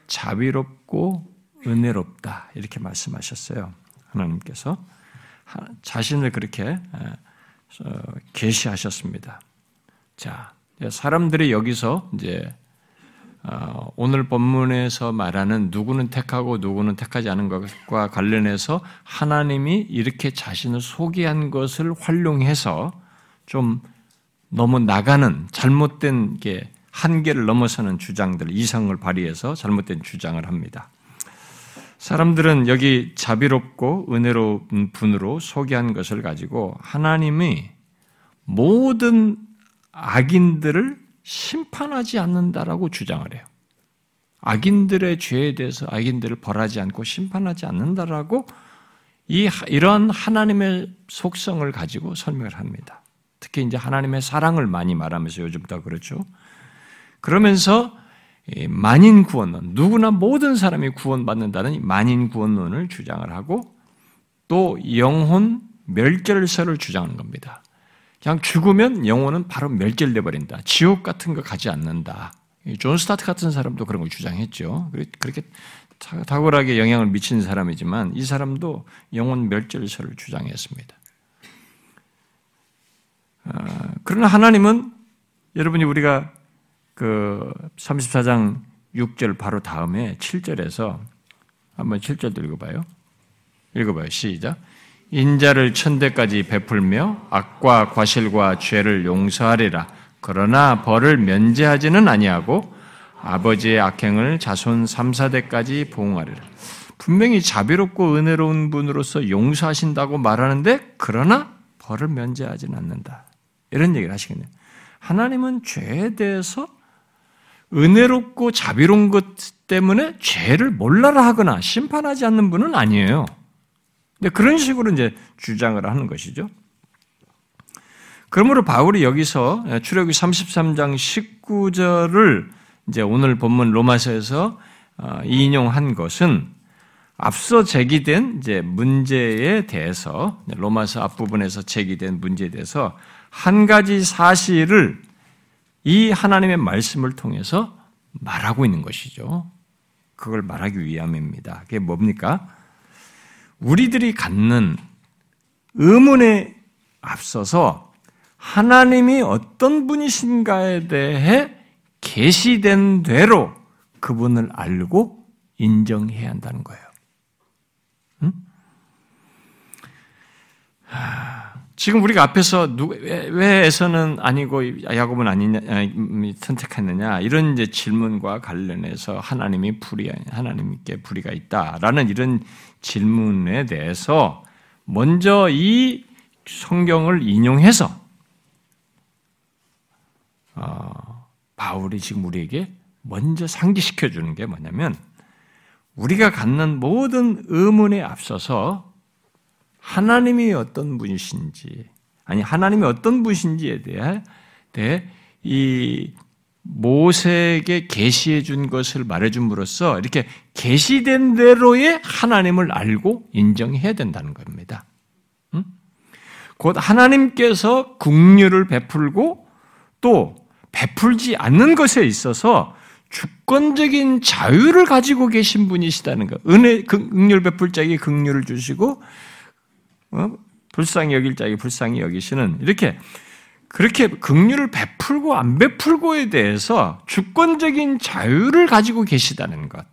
자비롭고 은혜롭다 이렇게 말씀하셨어요. 하나님께서 자신을 그렇게 어, 계시하셨습니다. 자, 사람들이 여기서 이제 어, 오늘 본문에서 말하는 누구는 택하고 누구는 택하지 않은 것과 관련해서 하나님이 이렇게 자신을 소개한 것을 활용해서 좀 너무 나가는 잘못된 게 한계를 넘어서는 주장들, 이성을 발휘해서 잘못된 주장을 합니다. 사람들은 여기 자비롭고 은혜로운 분으로 소개한 것을 가지고 하나님이 모든 악인들을 심판하지 않는다라고 주장을 해요. 악인들의 죄에 대해서 악인들을 벌하지 않고 심판하지 않는다라고 이 이런 하나님의 속성을 가지고 설명을 합니다. 특히 이제 하나님의 사랑을 많이 말하면서 요즘 더 그렇죠. 그러면서 만인 구원론, 누구나 모든 사람이 구원받는다는 만인 구원론을 주장을 하고 또 영혼 멸절설을 주장하는 겁니다. 그냥 죽으면 영혼은 바로 멸절돼 버린다. 지옥 같은 거 가지 않는다. 존 스타트 같은 사람도 그런 걸 주장했죠. 그렇게 탁월하게 영향을 미친 사람이지만 이 사람도 영혼 멸절설을 주장했습니다. 아, 그러나 하나님은 여러분이 우리가 그 34장 6절 바로 다음에 7절에서 한번 7절도 읽어봐요. 읽어봐요. 시작. 인자를 천대까지 베풀며 악과 과실과 죄를 용서하리라. 그러나 벌을 면제하지는 아니하고 아버지의 악행을 자손 3, 4대까지 보응하리라. 분명히 자비롭고 은혜로운 분으로서 용서하신다고 말하는데 그러나 벌을 면제하지는 않는다. 이런 얘기를 하시겠네요. 하나님은 죄에 대해서 은혜롭고 자비로운 것 때문에 죄를 몰라라 하거나 심판하지 않는 분은 아니에요. 근데 그런 식으로 이제 주장을 하는 것이죠. 그러므로 바울이 여기서 출애굽기 33장 19절을 이제 오늘 본문 로마서에서 어, 인용한 것은 앞서 제기된 이제 문제에 대해서 로마서 앞부분에서 제기된 문제에 대해서 한 가지 사실을 이 하나님의 말씀을 통해서 말하고 있는 것이죠. 그걸 말하기 위함입니다. 그게 뭡니까? 우리들이 갖는 의문에 앞서서 하나님이 어떤 분이신가에 대해 계시된 대로 그분을 알고 인정해야 한다는 거예요. 응? 지금 우리가 앞에서 누, 왜, 왜 에서는 아니고 야곱은 아니냐 음, 선택했느냐? 이런 이제 질문과 관련해서 하나님이 불이 하나님께 불의가 있다라는 이런 질문에 대해서 먼저 이 성경을 인용해서 어, 바울이 지금 우리에게 먼저 상기시켜 주는 게 뭐냐면 우리가 갖는 모든 의문에 앞서서 하나님이 어떤 분이신지, 아니, 하나님이 어떤 분이신지에 대해, 이 모세에게 계시해 준 것을 말해 줌으로써 이렇게 계시된 대로의 하나님을 알고 인정해야 된다는 겁니다. 응? 곧 하나님께서 국류를 베풀고 또 베풀지 않는 것에 있어서 주권적인 자유를 가지고 계신 분이시다는 것. 은혜, 극률 베풀 자에게 극률을 주시고 어? 불쌍히 여길 자에게 불쌍히 여기시는 이렇게 그렇게 긍휼을 베풀고 안 베풀고에 대해서 주권적인 자유를 가지고 계시다는 것.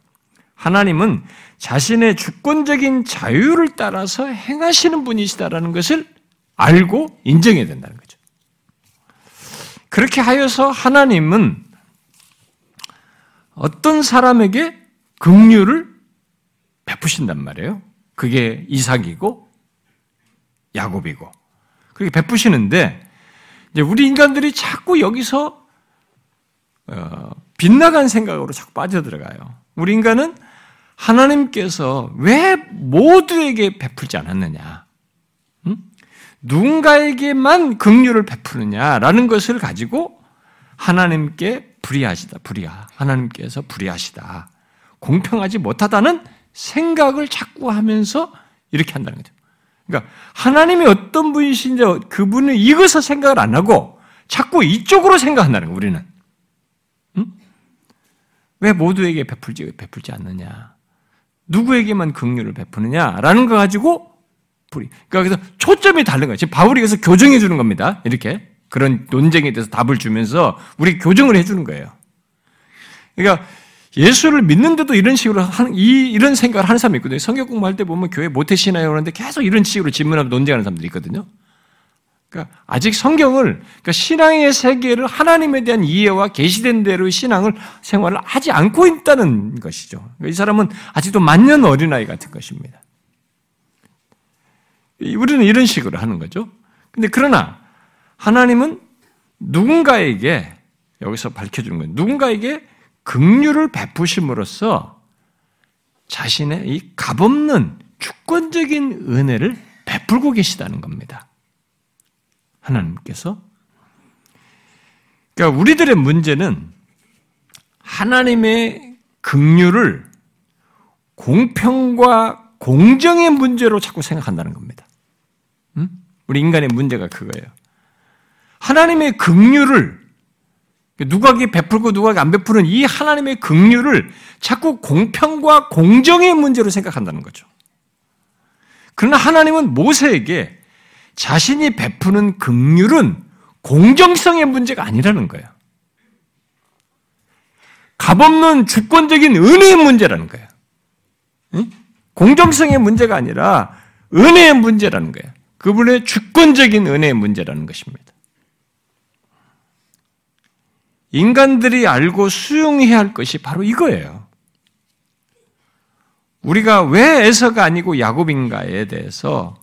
하나님은 자신의 주권적인 자유를 따라서 행하시는 분이시다라는 것을 알고 인정해야 된다는 거죠. 그렇게 하여서 하나님은 어떤 사람에게 긍휼을 베푸신단 말이에요. 그게 이삭이고 야곱이고 그렇게 베푸시는데 이제 우리 인간들이 자꾸 여기서 어, 빗나간 생각으로 자꾸 빠져들어가요. 우리 인간은 하나님께서 왜 모두에게 베풀지 않았느냐? 음? 누군가에게만 긍휼을 베푸느냐라는 것을 가지고 하나님께 불의하시다, 불의하. 하나님께서 불의하시다. 공평하지 못하다는 생각을 자꾸 하면서 이렇게 한다는 거죠. 그러니까 하나님이 어떤 분이신지 그분을 이것을 생각을 안 하고 자꾸 이쪽으로 생각한다는 거예요, 우리는. 응? 왜 모두에게 베풀지, 베풀지 않느냐? 누구에게만 긍휼을 베푸느냐라는 거 가지고. 그러니까 그래서 초점이 다른 거예요. 지금 바울이 여기서 교정해 주는 겁니다. 이렇게. 그런 논쟁에 대해서 답을 주면서 우리 교정을 해 주는 거예요. 그러니까 예수를 믿는데도 이런 식으로 하는, 이, 이런 생각을 하는 사람이 있거든요. 성경 공부할 때 보면 교회 모태시나요? 그러는데 계속 이런 식으로 질문하고 논쟁하는 사람들이 있거든요. 그러니까 아직 성경을, 그러니까 신앙의 세계를 하나님에 대한 이해와 계시된 대로의 신앙을 생활을 하지 않고 있다는 것이죠. 그러니까 이 사람은 아직도 만년 어린아이 같은 것입니다. 우리는 이런 식으로 하는 거죠. 근데 그러나 하나님은 누군가에게 여기서 밝혀주는 거예요. 누군가에게 긍휼을 베푸심으로써 자신의 이 값없는 주권적인 은혜를 베풀고 계시다는 겁니다. 하나님께서. 그러니까 우리들의 문제는 하나님의 긍휼을 공평과 공정의 문제로 자꾸 생각한다는 겁니다. 음? 우리 인간의 문제가 그거예요. 하나님의 긍휼을 누가게 베풀고 누가게 안 베푸는 이 하나님의 긍휼을 자꾸 공평과 공정의 문제로 생각한다는 거죠. 그러나 하나님은 모세에게 자신이 베푸는 긍휼은 공정성의 문제가 아니라는 거예요. 값없는 주권적인 은혜의 문제라는 거예요. 응? 공정성의 문제가 아니라 은혜의 문제라는 거예요. 그분의 주권적인 은혜의 문제라는 것입니다. 인간들이 알고 수용해야 할 것이 바로 이거예요. 우리가 왜 에서가 아니고 야곱인가에 대해서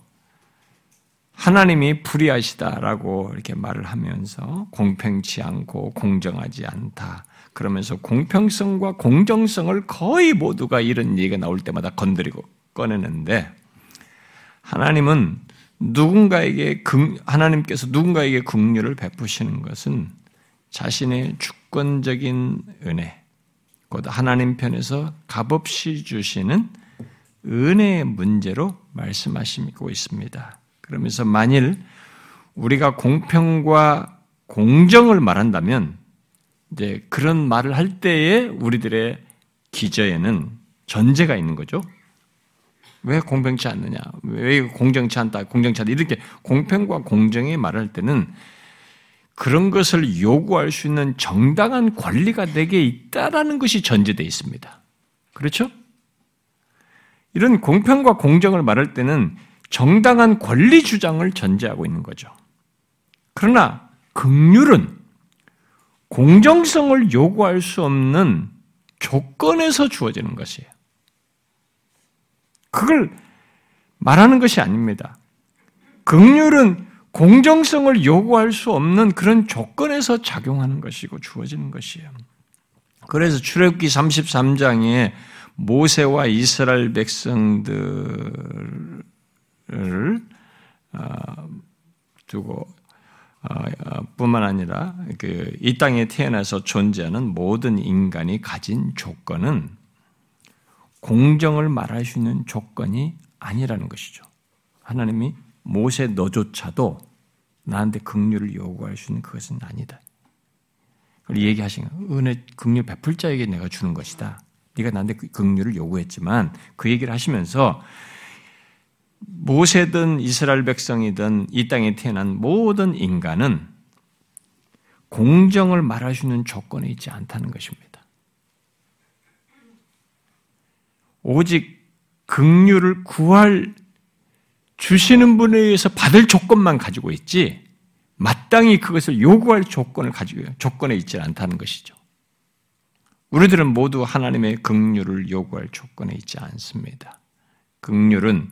하나님이 불의하시다라고 이렇게 말을 하면서 공평치 않고 공정하지 않다. 그러면서 공평성과 공정성을 거의 모두가 이런 얘기가 나올 때마다 건드리고 꺼내는데 하나님은 누군가에게 하나님께서 누군가에게 긍휼을 베푸시는 것은 자신의 주권적인 은혜, 곧 하나님 편에서 값없이 주시는 은혜의 문제로 말씀하시고 있습니다. 그러면서 만일 우리가 공평과 공정을 말한다면 이제 그런 말을 할 때에 우리들의 기저에는 전제가 있는 거죠. 왜 공평치 않느냐? 왜 공정치 않다? 공정치 않다? 이렇게 공평과 공정의 말을 할 때는 그런 것을 요구할 수 있는 정당한 권리가 내게 있다라는 것이 전제되어 있습니다. 그렇죠? 이런 공평과 공정을 말할 때는 정당한 권리 주장을 전제하고 있는 거죠. 그러나 극률은 공정성을 요구할 수 없는 조건에서 주어지는 것이에요. 그걸 말하는 것이 아닙니다. 극률은 공정성을 요구할 수 없는 그런 조건에서 작용하는 것이고 주어지는 것이에요. 그래서 출애굽기 33장에 모세와 이스라엘 백성들을 어, 두고 어, 어, 뿐만 아니라 그이 땅에 태어나서 존재하는 모든 인간이 가진 조건은 공정을 말할 수 있는 조건이 아니라는 것이죠. 하나님이 모세 너조차도 나한테 긍휼을 요구할 수 있는 그것은 아니다. 그걸 얘기하신 거 은혜 긍휼 베풀 자에게 내가 주는 것이다. 네가 나한테 그 긍휼을 요구했지만 그 얘기를 하시면서 모세든 이스라엘 백성이든 이 땅에 태어난 모든 인간은 공정을 말할 수 있는 조건에 있지 않다는 것입니다. 오직 긍휼을 구할 주시는 분에 의해서 받을 조건만 가지고 있지 마땅히 그것을 요구할 조건을 가지고 조건에 있지 않다는 것이죠. 우리들은 모두 하나님의 긍휼을 요구할 조건에 있지 않습니다. 긍휼은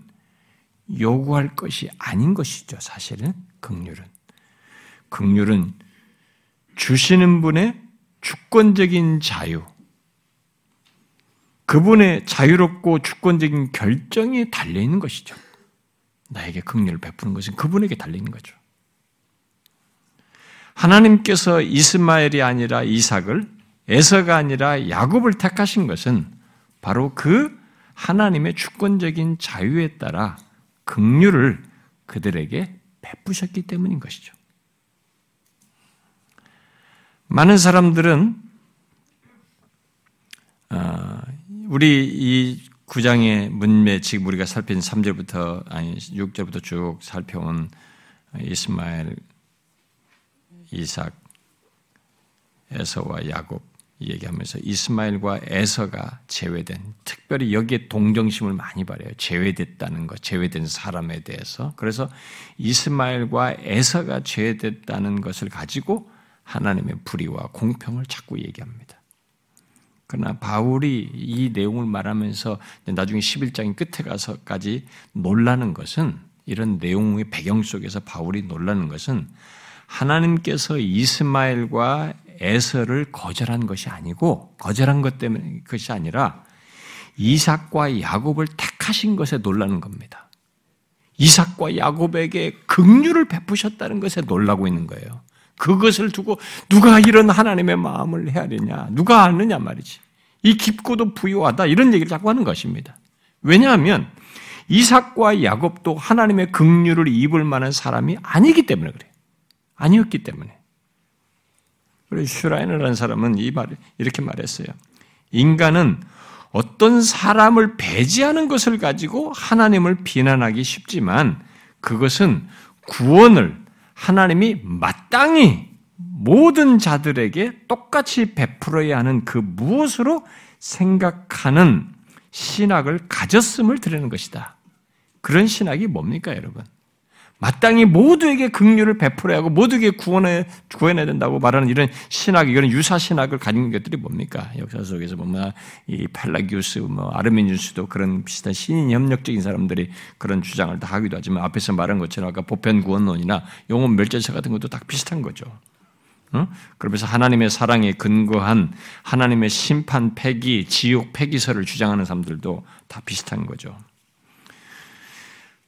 요구할 것이 아닌 것이죠. 사실은 긍휼은 긍휼은 주시는 분의 주권적인 자유, 그분의 자유롭고 주권적인 결정이 달려 있는 것이죠. 나에게 긍휼을 베푸는 것은 그분에게 달리는 거죠. 하나님께서 이스마엘이 아니라 이삭을 에서가 아니라 야곱을 택하신 것은 바로 그 하나님의 주권적인 자유에 따라 긍휼을 그들에게 베푸셨기 때문인 것이죠. 많은 사람들은 어, 우리 이 9장의 문맥 지금 우리가 살핀 3절부터 아니 6절부터 쭉 살펴온 이스마엘, 이삭, 에서와 야곱 얘기하면서 이스마엘과 에서가 제외된 특별히 여기에 동정심을 많이 발해요. 제외됐다는 것, 제외된 사람에 대해서. 그래서 이스마엘과 에서가 제외됐다는 것을 가지고 하나님의 불의와 공평을 자꾸 얘기합니다. 그러나 바울이 이 내용을 말하면서 나중에 11장의 끝에 가서까지 놀라는 것은 이런 내용의 배경 속에서 바울이 놀라는 것은 하나님께서 이스마엘과 에서를 거절한 것이 아니고 거절한 것 때문에 것이 아니라 이삭과 야곱을 택하신 것에 놀라는 겁니다. 이삭과 야곱에게 긍휼을 베푸셨다는 것에 놀라고 있는 거예요. 그것을 두고 누가 이런 하나님의 마음을 헤아리냐? 누가 아느냐 말이지. 이 깊고도 부유하다 이런 얘기를 자꾸 하는 것입니다. 왜냐하면 이삭과 야곱도 하나님의 긍휼을 입을 만한 사람이 아니기 때문에 그래요. 아니었기 때문에. 그래서 슈라이너라는 사람은 이 말, 이렇게 말했어요. 인간은 어떤 사람을 배제하는 것을 가지고 하나님을 비난하기 쉽지만 그것은 구원을 하나님이 마땅히 모든 자들에게 똑같이 베풀어야 하는 그 무엇으로 생각하는 신학을 가졌음을 드리는 것이다. 그런 신학이 뭡니까, 여러분? 마땅히 모두에게 긍휼을 베풀어야 하고 모두에게 구원해 구해내야 된다고 말하는 이런 신학, 이런 유사 신학을 가진 것들이 뭡니까? 역사 속에서 보면 이 팔라기우스, 뭐 아르미니우스도 그런 비슷한 신인 협력적인 사람들이 그런 주장을 다 하기도 하지만 앞에서 말한 것처럼 아까 보편 구원론이나 영혼 멸절사 같은 것도 다 비슷한 거죠. 어? 그러면서 하나님의 사랑에 근거한 하나님의 심판 폐기, 지옥 폐기설을 주장하는 사람들도 다 비슷한 거죠.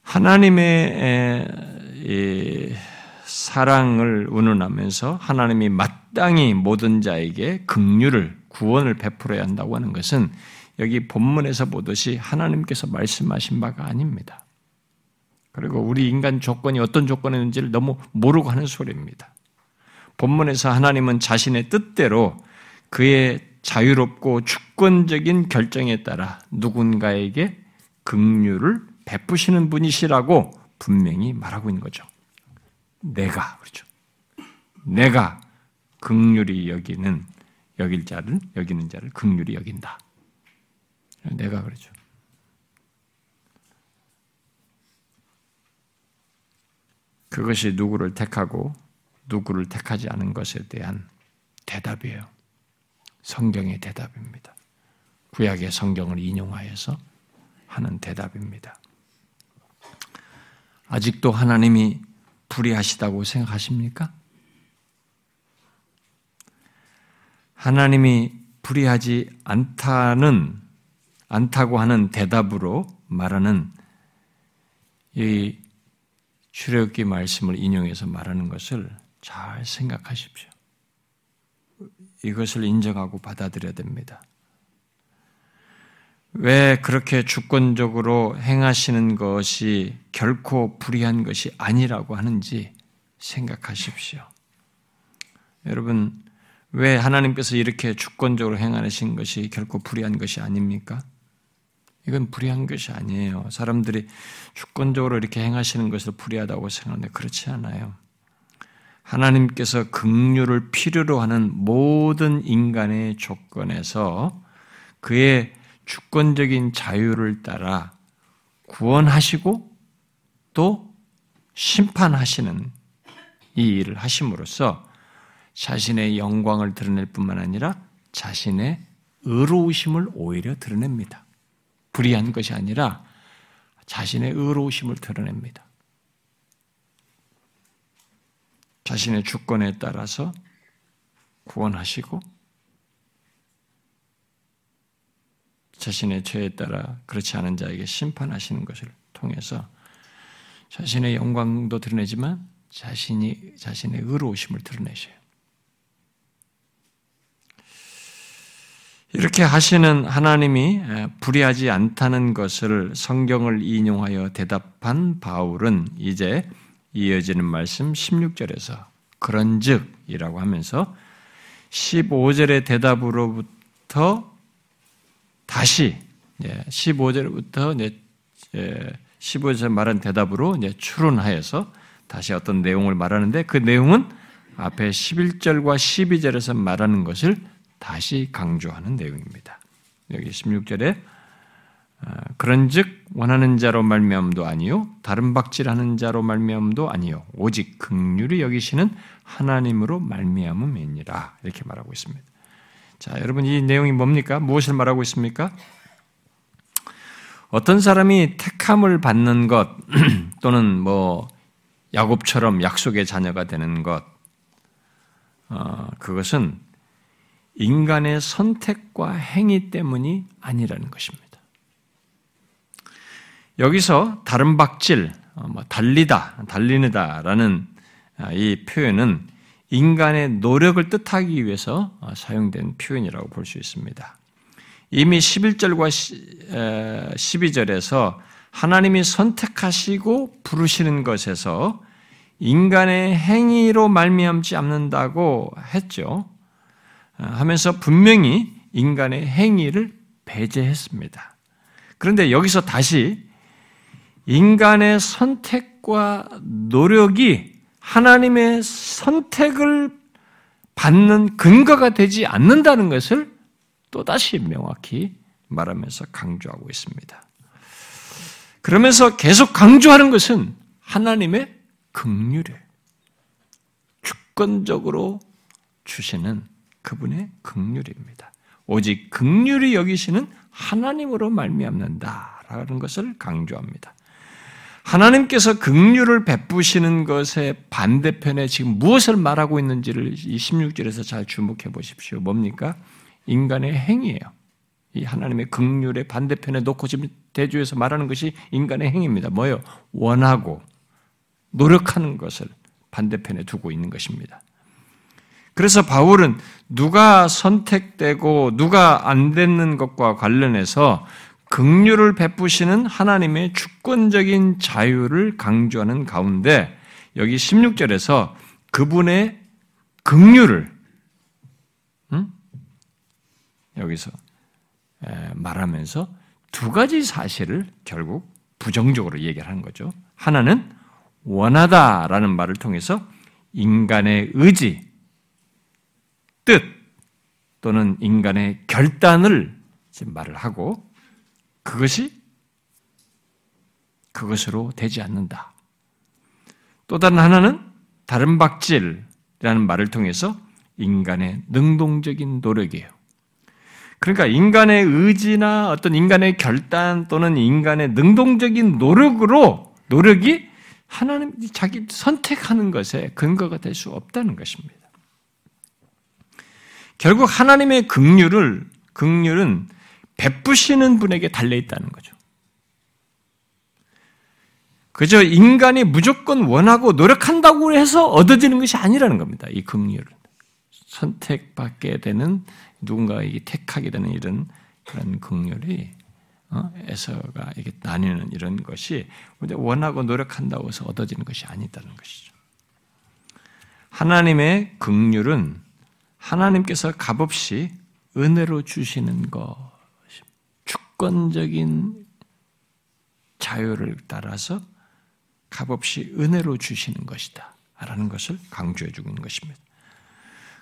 하나님의 사랑을 운운하면서 하나님이 마땅히 모든 자에게 긍휼을 구원을 베풀어야 한다고 하는 것은 여기 본문에서 보듯이 하나님께서 말씀하신 바가 아닙니다. 그리고 우리 인간 조건이 어떤 조건이었는지를 너무 모르고 하는 소리입니다. 본문에서 하나님은 자신의 뜻대로 그의 자유롭고 주권적인 결정에 따라 누군가에게 긍휼을 베푸시는 분이시라고 분명히 말하고 있는 거죠. 내가 그렇죠. 내가 극률이 여기는 여길 자를 여기는 자를 극률이 여긴다. 내가 그렇죠. 그것이 누구를 택하고 누구를 택하지 않은 것에 대한 대답이에요. 성경의 대답입니다. 구약의 성경을 인용하여서 하는 대답입니다. 아직도 하나님이 불의하시다고 생각하십니까? 하나님이 불의하지 않다는 않다고 하는 대답으로 말하는 이 출애굽기 말씀을 인용해서 말하는 것을 잘 생각하십시오. 이것을 인정하고 받아들여야 됩니다. 왜 그렇게 주권적으로 행하시는 것이 결코 불의한 것이 아니라고 하는지 생각하십시오. 여러분, 왜 하나님께서 이렇게 주권적으로 행하신 것이 결코 불의한 것이 아닙니까? 이건 불의한 것이 아니에요. 사람들이 주권적으로 이렇게 행하시는 것을 불의하다고 생각하는데 그렇지 않아요. 하나님께서 긍휼을 필요로 하는 모든 인간의 조건에서 그의 주권적인 자유를 따라 구원하시고 또 심판하시는 이 일을 하심으로써 자신의 영광을 드러낼 뿐만 아니라 자신의 의로우심을 오히려 드러냅니다. 불의한 것이 아니라 자신의 의로우심을 드러냅니다. 자신의 주권에 따라서 구원하시고 자신의 죄에 따라 그렇지 않은 자에게 심판하시는 것을 통해서 자신의 영광도 드러내지만 자신이 자신의 의로우심을 드러내셔요. 이렇게 하시는 하나님이 불의하지 않다는 것을 성경을 인용하여 대답한 바울은 이제 이어지는 말씀 16절에서 그런즉이라고 하면서 15절의 대답으로부터 다시 15절부터 이제 15절 말한 대답으로 추론하여서 다시 어떤 내용을 말하는데 그 내용은 앞에 11절과 12절에서 말하는 것을 다시 강조하는 내용입니다. 여기 16절에 아, 그런즉 원하는 자로 말미암도 아니요 다른 박질하는 자로 말미암도 아니요 오직 극률이 여기시는 하나님으로 말미암음이니라 이렇게 말하고 있습니다. 자, 여러분 이 내용이 뭡니까? 무엇을 말하고 있습니까? 어떤 사람이 택함을 받는 것 또는 뭐 야곱처럼 약속의 자녀가 되는 것 어, 그것은 인간의 선택과 행위 때문이 아니라는 것입니다. 여기서 다른 박질, 어, 뭐 달리다, 달리느다라는 아, 이 표현은 인간의 노력을 뜻하기 위해서 어, 사용된 표현이라고 볼 수 있습니다. 이미 11절과 12절에서 하나님이 선택하시고 부르시는 것에서 인간의 행위로 말미암지 않는다고 했죠. 어, 하면서 분명히 인간의 행위를 배제했습니다. 그런데 여기서 다시 인간의 선택과 노력이 하나님의 선택을 받는 근거가 되지 않는다는 것을 또다시 명확히 말하면서 강조하고 있습니다. 그러면서 계속 강조하는 것은 하나님의 극률에 주권적으로 주시는 그분의 극률입니다. 오직 극률이 여기시는 하나님으로 말미암는다라는 것을 강조합니다. 하나님께서 긍휼을 베푸시는 것의 반대편에 지금 무엇을 말하고 있는지를 이 16절에서 잘 주목해 보십시오. 뭡니까? 인간의 행위예요. 이 하나님의 긍휼의 반대편에 놓고 지금 대주에서 말하는 것이 인간의 행위입니다. 뭐요? 원하고 노력하는 것을 반대편에 두고 있는 것입니다. 그래서 바울은 누가 선택되고 누가 안 되는 것과 관련해서 긍휼을 베푸시는 하나님의 주권적인 자유를 강조하는 가운데 여기 16절에서 그분의 긍휼을 음? 여기서 말하면서 두 가지 사실을 결국 부정적으로 얘기를 하는 거죠. 하나는 원하다라는 말을 통해서 인간의 의지, 뜻 또는 인간의 결단을 말을 하고 그것이 그것으로 되지 않는다. 또 다른 하나는 다른 박질이라는 말을 통해서 인간의 능동적인 노력이에요. 그러니까 인간의 의지나 어떤 인간의 결단 또는 인간의 능동적인 노력으로 노력이 하나님 자기 선택하는 것에 근거가 될 수 없다는 것입니다. 결국 하나님의 긍휼을 긍휼은 베푸시는 분에게 달려 있다는 거죠. 그저 인간이 무조건 원하고 노력한다고 해서 얻어지는 것이 아니라는 겁니다. 이 긍휼은 선택받게 되는 누군가에게 택하게 되는 이런 그런 긍휼이 어? 에서가 이게 나뉘는 이런 것이 원하고 노력한다고 해서 얻어지는 것이 아니다는 것이죠. 하나님의 긍휼은 하나님께서 값없이 은혜로 주시는 것 주권적인 자유를 따라서 값없이 은혜로 주시는 것이다. 라는 것을 강조해 주고 있는 것입니다.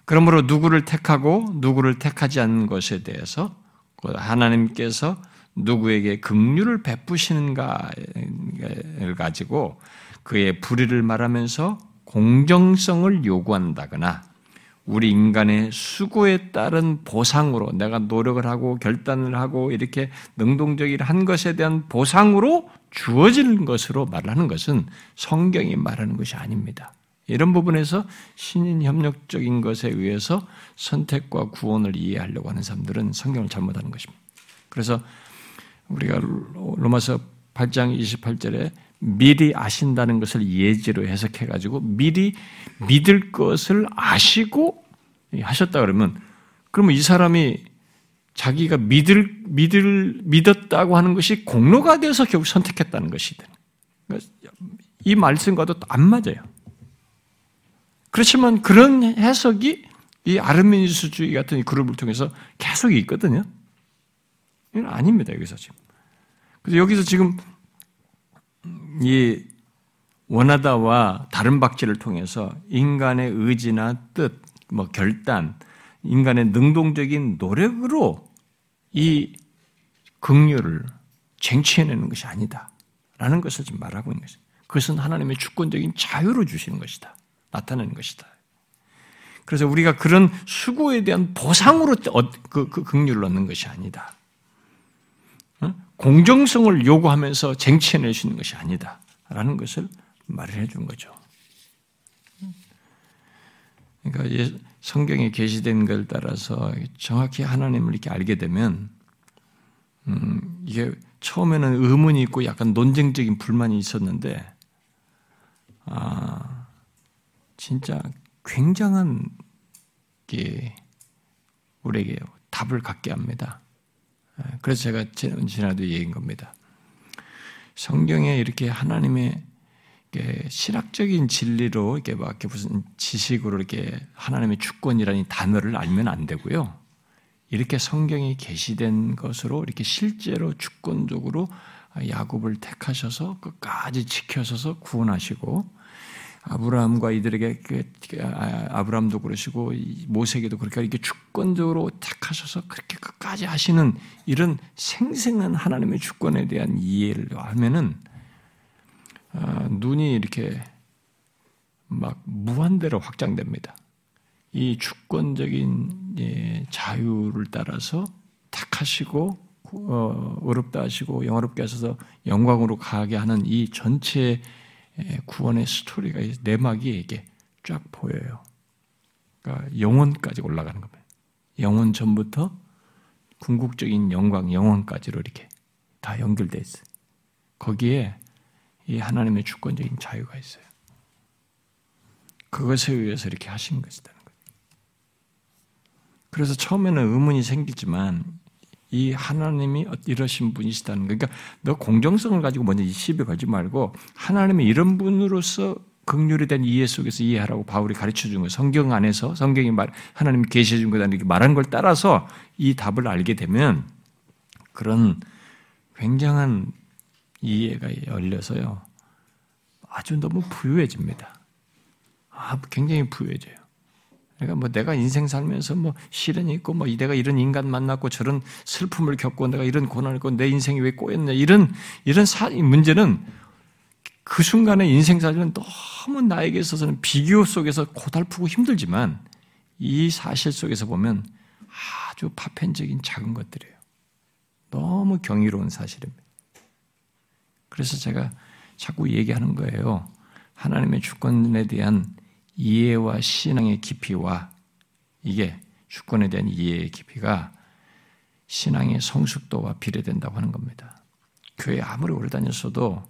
그러므로 누구를 택하고 누구를 택하지 않는 것에 대해서 하나님께서 누구에게 긍휼을 베푸시는가를 가지고 그의 불의를 말하면서 공정성을 요구한다거나 우리 인간의 수고에 따른 보상으로 내가 노력을 하고 결단을 하고 이렇게 능동적인 한 것에 대한 보상으로 주어지는 것으로 말하는 것은 성경이 말하는 것이 아닙니다. 이런 부분에서 신인 협력적인 것에 의해서 선택과 구원을 이해하려고 하는 사람들은 성경을 잘못하는 것입니다. 그래서 우리가 로마서 8장 28절에 미리 아신다는 것을 예지로 해석해 가지고 미리 믿을 것을 아시고 하셨다 그러면 그러면 이 사람이 자기가 믿을 믿을 믿었다고 하는 것이 공로가 되어서 결국 선택했다는 것이든 그러니까 이 말씀과도 안 맞아요. 그렇지만 그런 해석이 이 아르메니스주의 같은 그룹을 통해서 계속 있거든요. 이건 아닙니다, 여기서 지금. 그래서 여기서 지금 이 원하다와 다른 박지를 통해서 인간의 의지나 뜻, 뭐 결단, 인간의 능동적인 노력으로 이 긍휼을 쟁취해내는 것이 아니다. 라는 것을 지금 말하고 있는 것입니다. 그것은 하나님의 주권적인 자유로 주시는 것이다. 나타내는 것이다. 그래서 우리가 그런 수고에 대한 보상으로 어, 그, 그 긍휼을 얻는 것이 아니다. 공정성을 요구하면서 쟁취해낼 수 있는 것이 아니다. 라는 것을 말을 해준 거죠. 그러니까 성경에 게시된 걸 따라서 정확히 하나님을 이렇게 알게 되면 음, 이게 처음에는 의문이 있고 약간 논쟁적인 불만이 있었는데 아 진짜 굉장한 게 우리에게 답을 갖게 합니다. 그래서 제가 지난도 얘기한 겁니다. 성경에 이렇게 하나님의 신학적인 진리로 이렇게 막 무슨 지식으로 이렇게 하나님의 주권이라는 단어를 알면 안 되고요. 이렇게 성경이 계시된 것으로 이렇게 실제로 주권적으로 야곱을 택하셔서 끝까지 지켜서서 구원하시고 아브라함과 이들에게 그, 아, 아브라함도 그러시고 모세에게도 그렇게 이렇게 주권적으로 택하셔서 그렇게 끝까지 하시는 이런 생생한 하나님의 주권에 대한 이해를 하면은 아, 눈이 이렇게 막 무한대로 확장됩니다. 이 주권적인 예, 자유를 따라서 택하시고 어, 어렵다 하시고 영어롭게 하셔서 영광으로 가게 하는 이 전체 구원의 스토리가 내막이 이게 쫙 보여요. 그러니까 영혼까지 올라가는 겁니다. 영혼 전부터 궁극적인 영광, 영혼까지로 이렇게 다 연결돼 있어요. 거기에 이 하나님의 주권적인 자유가 있어요. 그것에 의해서 이렇게 하신 거예요. 그래서 처음에는 의문이 생기지만 이 하나님이 이러신 분이시다는 거. 그러니까 너 공정성을 가지고 먼저 이 시비 걸지 말고 하나님이 이런 분으로서 극률에 대한 이해 속에서 이해하라고 바울이 가르쳐 준 거. 성경 안에서 성경이 말 하나님이 계시해 준 거다 이렇게 말한 걸 따라서 이 답을 알게 되면 그런 굉장한 이해가 열려서요. 아주 너무 부유해집니다. 아, 굉장히 부유해져요. 그러니까 뭐 내가 인생 살면서 뭐 시련이 있고 뭐 내가 이런 인간 만났고 저런 슬픔을 겪고 내가 이런 고난을 겪고 내 인생이 왜 꼬였냐 이런 이런 사, 문제는 그 순간의 인생 사실은 너무 나에게 있어서는 비교 속에서 고달프고 힘들지만 이 사실 속에서 보면 아주 파편적인 작은 것들이에요. 너무 경이로운 사실입니다. 그래서 제가 자꾸 얘기하는 거예요. 하나님의 주권에 대한 이해와 신앙의 깊이와 이게 주권에 대한 이해의 깊이가 신앙의 성숙도와 비례된다고 하는 겁니다. 교회 아무리 오래 다녔어도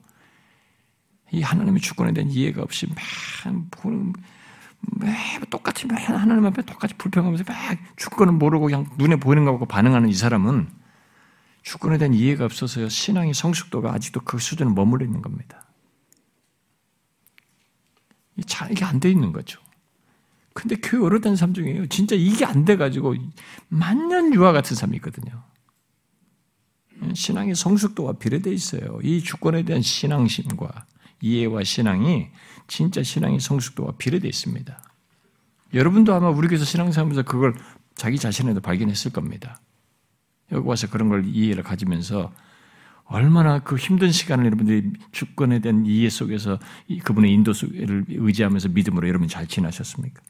이 하나님의 주권에 대한 이해가 없이 매 똑같이 매 하나님 앞에 똑같이 불평하면서 막 주권을 모르고 그냥 눈에 보이는 거 갖고 반응하는 이 사람은 주권에 대한 이해가 없어서 신앙의 성숙도가 아직도 그 수준에 머물러 있는 겁니다. 이게 안 돼 있는 거죠. 근데 교회 오래 다닌 사람 중에요. 진짜 이게 안 돼가지고 만년 유아 같은 사람이 있거든요. 신앙의 성숙도가 비례되어 있어요. 이 주권에 대한 신앙심과 이해와 신앙이 진짜 신앙의 성숙도가 비례되어 있습니다. 여러분도 아마 우리 교회에서 신앙생활하면서 그걸 자기 자신에도 발견했을 겁니다. 여기 와서 그런 걸 이해를 가지면서 얼마나 그 힘든 시간을 여러분들이 주권에 대한 이해 속에서 그분의 인도를 의지하면서 믿음으로 여러분 잘 지나셨습니까?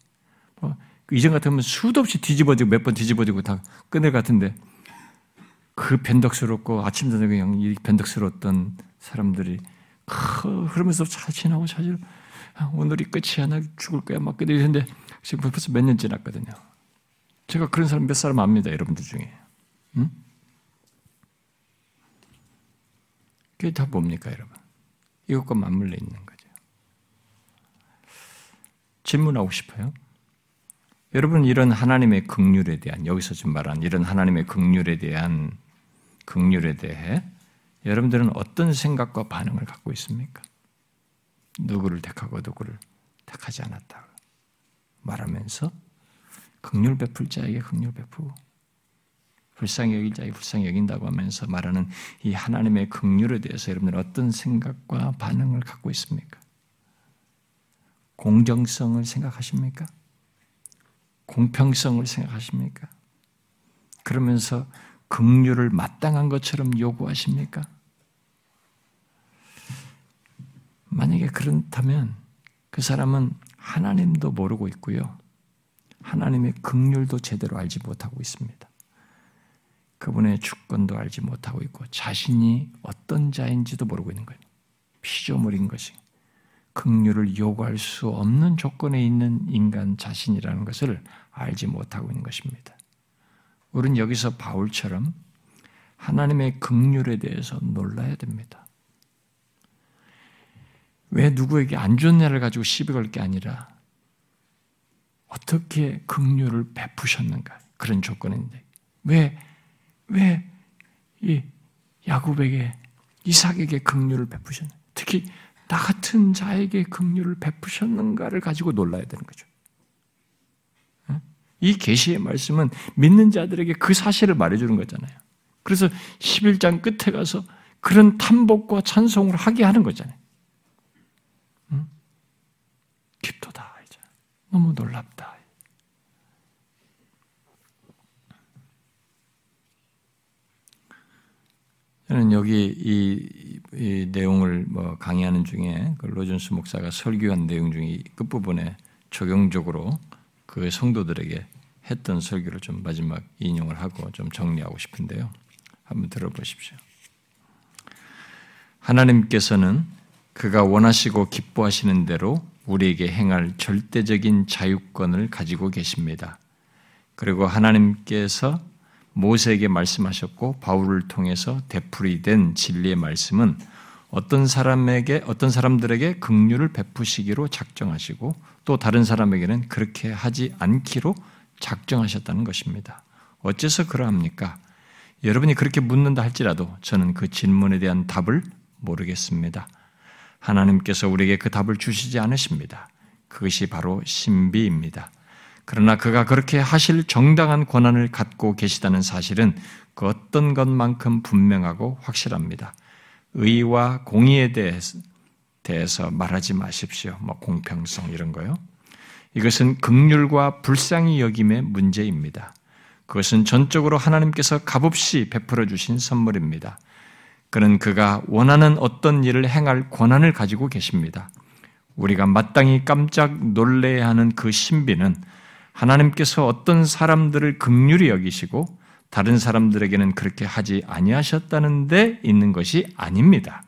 어, 그 이전 같으면 수도 없이 뒤집어지고 몇 번 뒤집어지고 다 끝낼 같은데 그 변덕스럽고 아침 저녁에 그냥 변덕스러웠던 사람들이 그러면서 잘 지나고 잘 아, 오늘이 끝이야 나 죽을 거야 막 그러는데 지금 벌써 몇 년 지났거든요. 제가 그런 사람 몇 사람 압니다 여러분들 중에. 응? 그게 다 뭡니까, 여러분? 이것과 맞물려 있는 거죠. 질문하고 싶어요. 여러분 이런 하나님의 극률에 대한 여기서 지금 말한 이런 하나님의 극률에 대한 극률에 대해 여러분들은 어떤 생각과 반응을 갖고 있습니까? 누구를 택하고 누구를 택하지 않았다 말하면서 극률 베풀 자에게 극률 베푸고 불쌍히 여길 자에게 불쌍히 여긴다고 하면서 말하는 이 하나님의 긍휼에 대해서 여러분들 어떤 생각과 반응을 갖고 있습니까? 공정성을 생각하십니까? 공평성을 생각하십니까? 그러면서 긍휼을 마땅한 것처럼 요구하십니까? 만약에 그렇다면 그 사람은 하나님도 모르고 있고요. 하나님의 긍휼도 제대로 알지 못하고 있습니다. 그분의 주권도 알지 못하고 있고 자신이 어떤 자인지도 모르고 있는 거예요. 피조물인 것이 긍휼을 요구할 수 없는 조건에 있는 인간 자신이라는 것을 알지 못하고 있는 것입니다. 우리는 여기서 바울처럼 하나님의 긍휼에 대해서 놀라야 됩니다. 왜 누구에게 안 일을 가지고 시비 걸 게 아니라 어떻게 긍휼을 베푸셨는가 그런 조건인데 왜 왜 이 야곱에게 이삭에게 긍휼을 베푸셨는가 특히 나 같은 자에게 긍휼을 베푸셨는가를 가지고 놀라야 되는 거죠. 이 계시의 말씀은 믿는 자들에게 그 사실을 말해주는 거잖아요. 그래서 11장 끝에 가서 그런 탐복과 찬송을 하게 하는 거잖아요. 응? 깊도다 이제 너무 놀랍다. 저는 여기 이, 이 내용을 뭐 강의하는 중에 그 로준스 목사가 설교한 내용 중에 끝부분에 적용적으로 그 성도들에게 했던 설교를 좀 마지막 인용을 하고 좀 정리하고 싶은데요. 한번 들어보십시오. 하나님께서는 그가 원하시고 기뻐하시는 대로 우리에게 행할 절대적인 자유권을 가지고 계십니다. 그리고 하나님께서 모세에게 말씀하셨고 바울을 통해서 되풀이된 진리의 말씀은 어떤 사람에게 어떤 사람들에게 긍휼을 베푸시기로 작정하시고 또 다른 사람에게는 그렇게 하지 않기로 작정하셨다는 것입니다. 어째서 그러합니까? 여러분이 그렇게 묻는다 할지라도 저는 그 질문에 대한 답을 모르겠습니다. 하나님께서 우리에게 그 답을 주시지 않으십니다. 그것이 바로 신비입니다. 그러나 그가 그렇게 하실 정당한 권한을 갖고 계시다는 사실은 그 어떤 것만큼 분명하고 확실합니다. 의와 공의에 대해서, 대해서 말하지 마십시오. 뭐 공평성 이런 거요. 이것은 극률과 불쌍히 여김의 문제입니다. 그것은 전적으로 하나님께서 값없이 베풀어 주신 선물입니다. 그는 그가 원하는 어떤 일을 행할 권한을 가지고 계십니다. 우리가 마땅히 깜짝 놀래야 하는 그 신비는 하나님께서 어떤 사람들을 극률히 여기시고 다른 사람들에게는 그렇게 하지 아니하셨다는 데 있는 것이 아닙니다.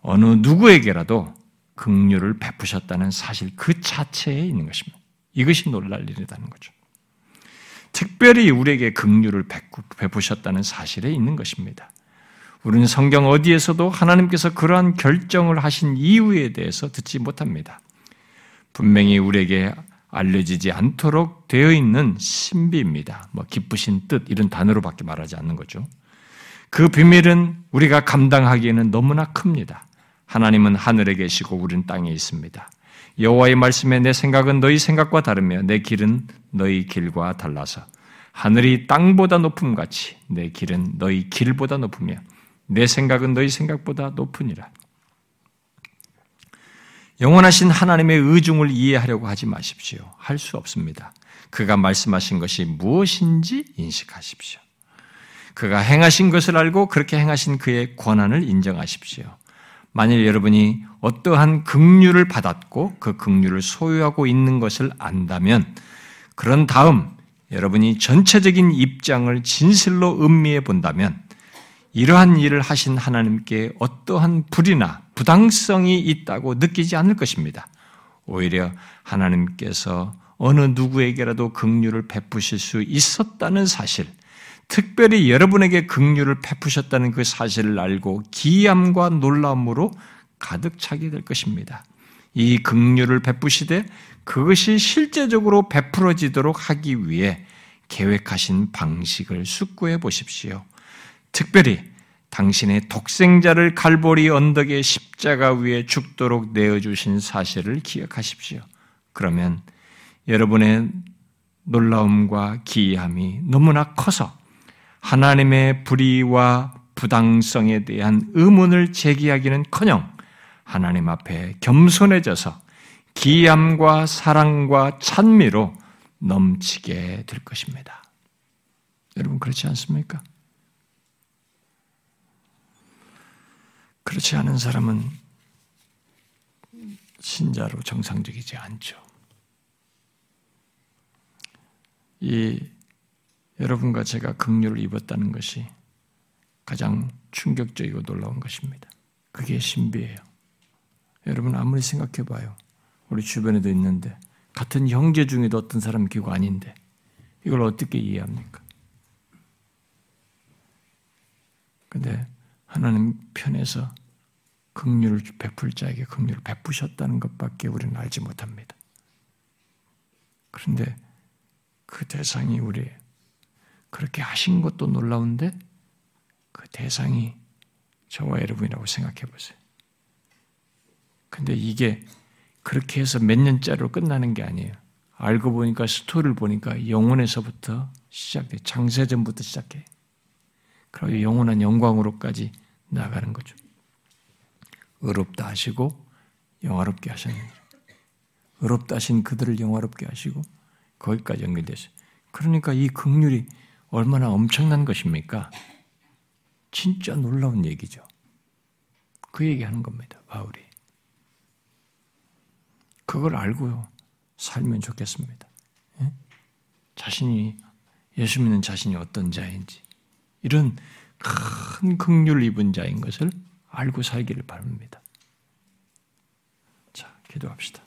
어느 누구에게라도 극률을 베푸셨다는 사실 그 자체에 있는 것입니다. 이것이 놀랄 일이라는 거죠. 특별히 우리에게 극률을 베푸셨다는 사실에 있는 것입니다. 우리는 성경 어디에서도 하나님께서 그러한 결정을 하신 이유에 대해서 듣지 못합니다. 분명히 우리에게 알려지지 않도록 되어 있는 신비입니다. 뭐 기쁘신 뜻 이런 단어로밖에 말하지 않는 거죠. 그 비밀은 우리가 감당하기에는 너무나 큽니다. 하나님은 하늘에 계시고 우리는 땅에 있습니다. 여호와의 말씀에 내 생각은 너희 생각과 다르며 내 길은 너희 길과 달라서 하늘이 땅보다 높음 같이 내 길은 너희 길보다 높으며 내 생각은 너희 생각보다 높으니라. 영원하신 하나님의 의중을 이해하려고 하지 마십시오. 할 수 없습니다. 그가 말씀하신 것이 무엇인지 인식하십시오. 그가 행하신 것을 알고 그렇게 행하신 그의 권한을 인정하십시오. 만일 여러분이 어떠한 긍휼을 받았고 그 긍휼을 소유하고 있는 것을 안다면 그런 다음 여러분이 전체적인 입장을 진실로 음미해 본다면 이러한 일을 하신 하나님께 어떠한 불이나 부당성이 있다고 느끼지 않을 것입니다. 오히려 하나님께서 어느 누구에게라도 긍휼을 베푸실 수 있었다는 사실, 특별히 여러분에게 긍휼을 베푸셨다는 그 사실을 알고 기함과 놀라움으로 가득 차게 될 것입니다. 이 긍휼을 베푸시되 그것이 실제적으로 베풀어지도록 하기 위해 계획하신 방식을 숙고해 보십시오. 특별히 당신의 독생자를 갈보리 언덕의 십자가 위에 죽도록 내어주신 사실을 기억하십시오. 그러면 여러분의 놀라움과 기이함이 너무나 커서 하나님의 불의와 부당성에 대한 의문을 제기하기는 커녕 하나님 앞에 겸손해져서 기함과 사랑과 찬미로 넘치게 될 것입니다. 여러분 그렇지 않습니까? 그렇지 않은 사람은 신자로 정상적이지 않죠. 이 여러분과 제가 극류를 입었다는 것이 가장 충격적이고 놀라운 것입니다. 그게 신비예요. 여러분 아무리 생각해 봐요. 우리 주변에도 있는데 같은 형제 중에도 어떤 사람 기고 아닌데 이걸 어떻게 이해합니까? 근데 하나님 편에서 긍휼을 베풀 자에게 긍휼을 베푸셨다는 것밖에 우리는 알지 못합니다. 그런데 그 대상이 우리 그렇게 하신 것도 놀라운데 그 대상이 저와 여러분이라고 생각해 보세요. 근데 이게 그렇게 해서 몇 년짜리로 끝나는 게 아니에요. 알고 보니까 스토리를 보니까 영혼에서부터 시작돼. 장세전부터 시작해. 그리고 영원한 영광으로까지 나가는 거죠. 의롭다 하시고 영화롭게 하셨느니라. 의롭다 하신 그들을 영화롭게 하시고 거기까지 연결됐어요. 그러니까 이 극률이 얼마나 엄청난 것입니까? 진짜 놀라운 얘기죠. 그 얘기하는 겁니다. 바울이. 그걸 알고 살면 좋겠습니다. 예? 자신이 예수 믿는 자신이 어떤 자인지 이런 큰 극률 입은 자인 것을 알고 살기를 바랍니다. 자, 기도합시다.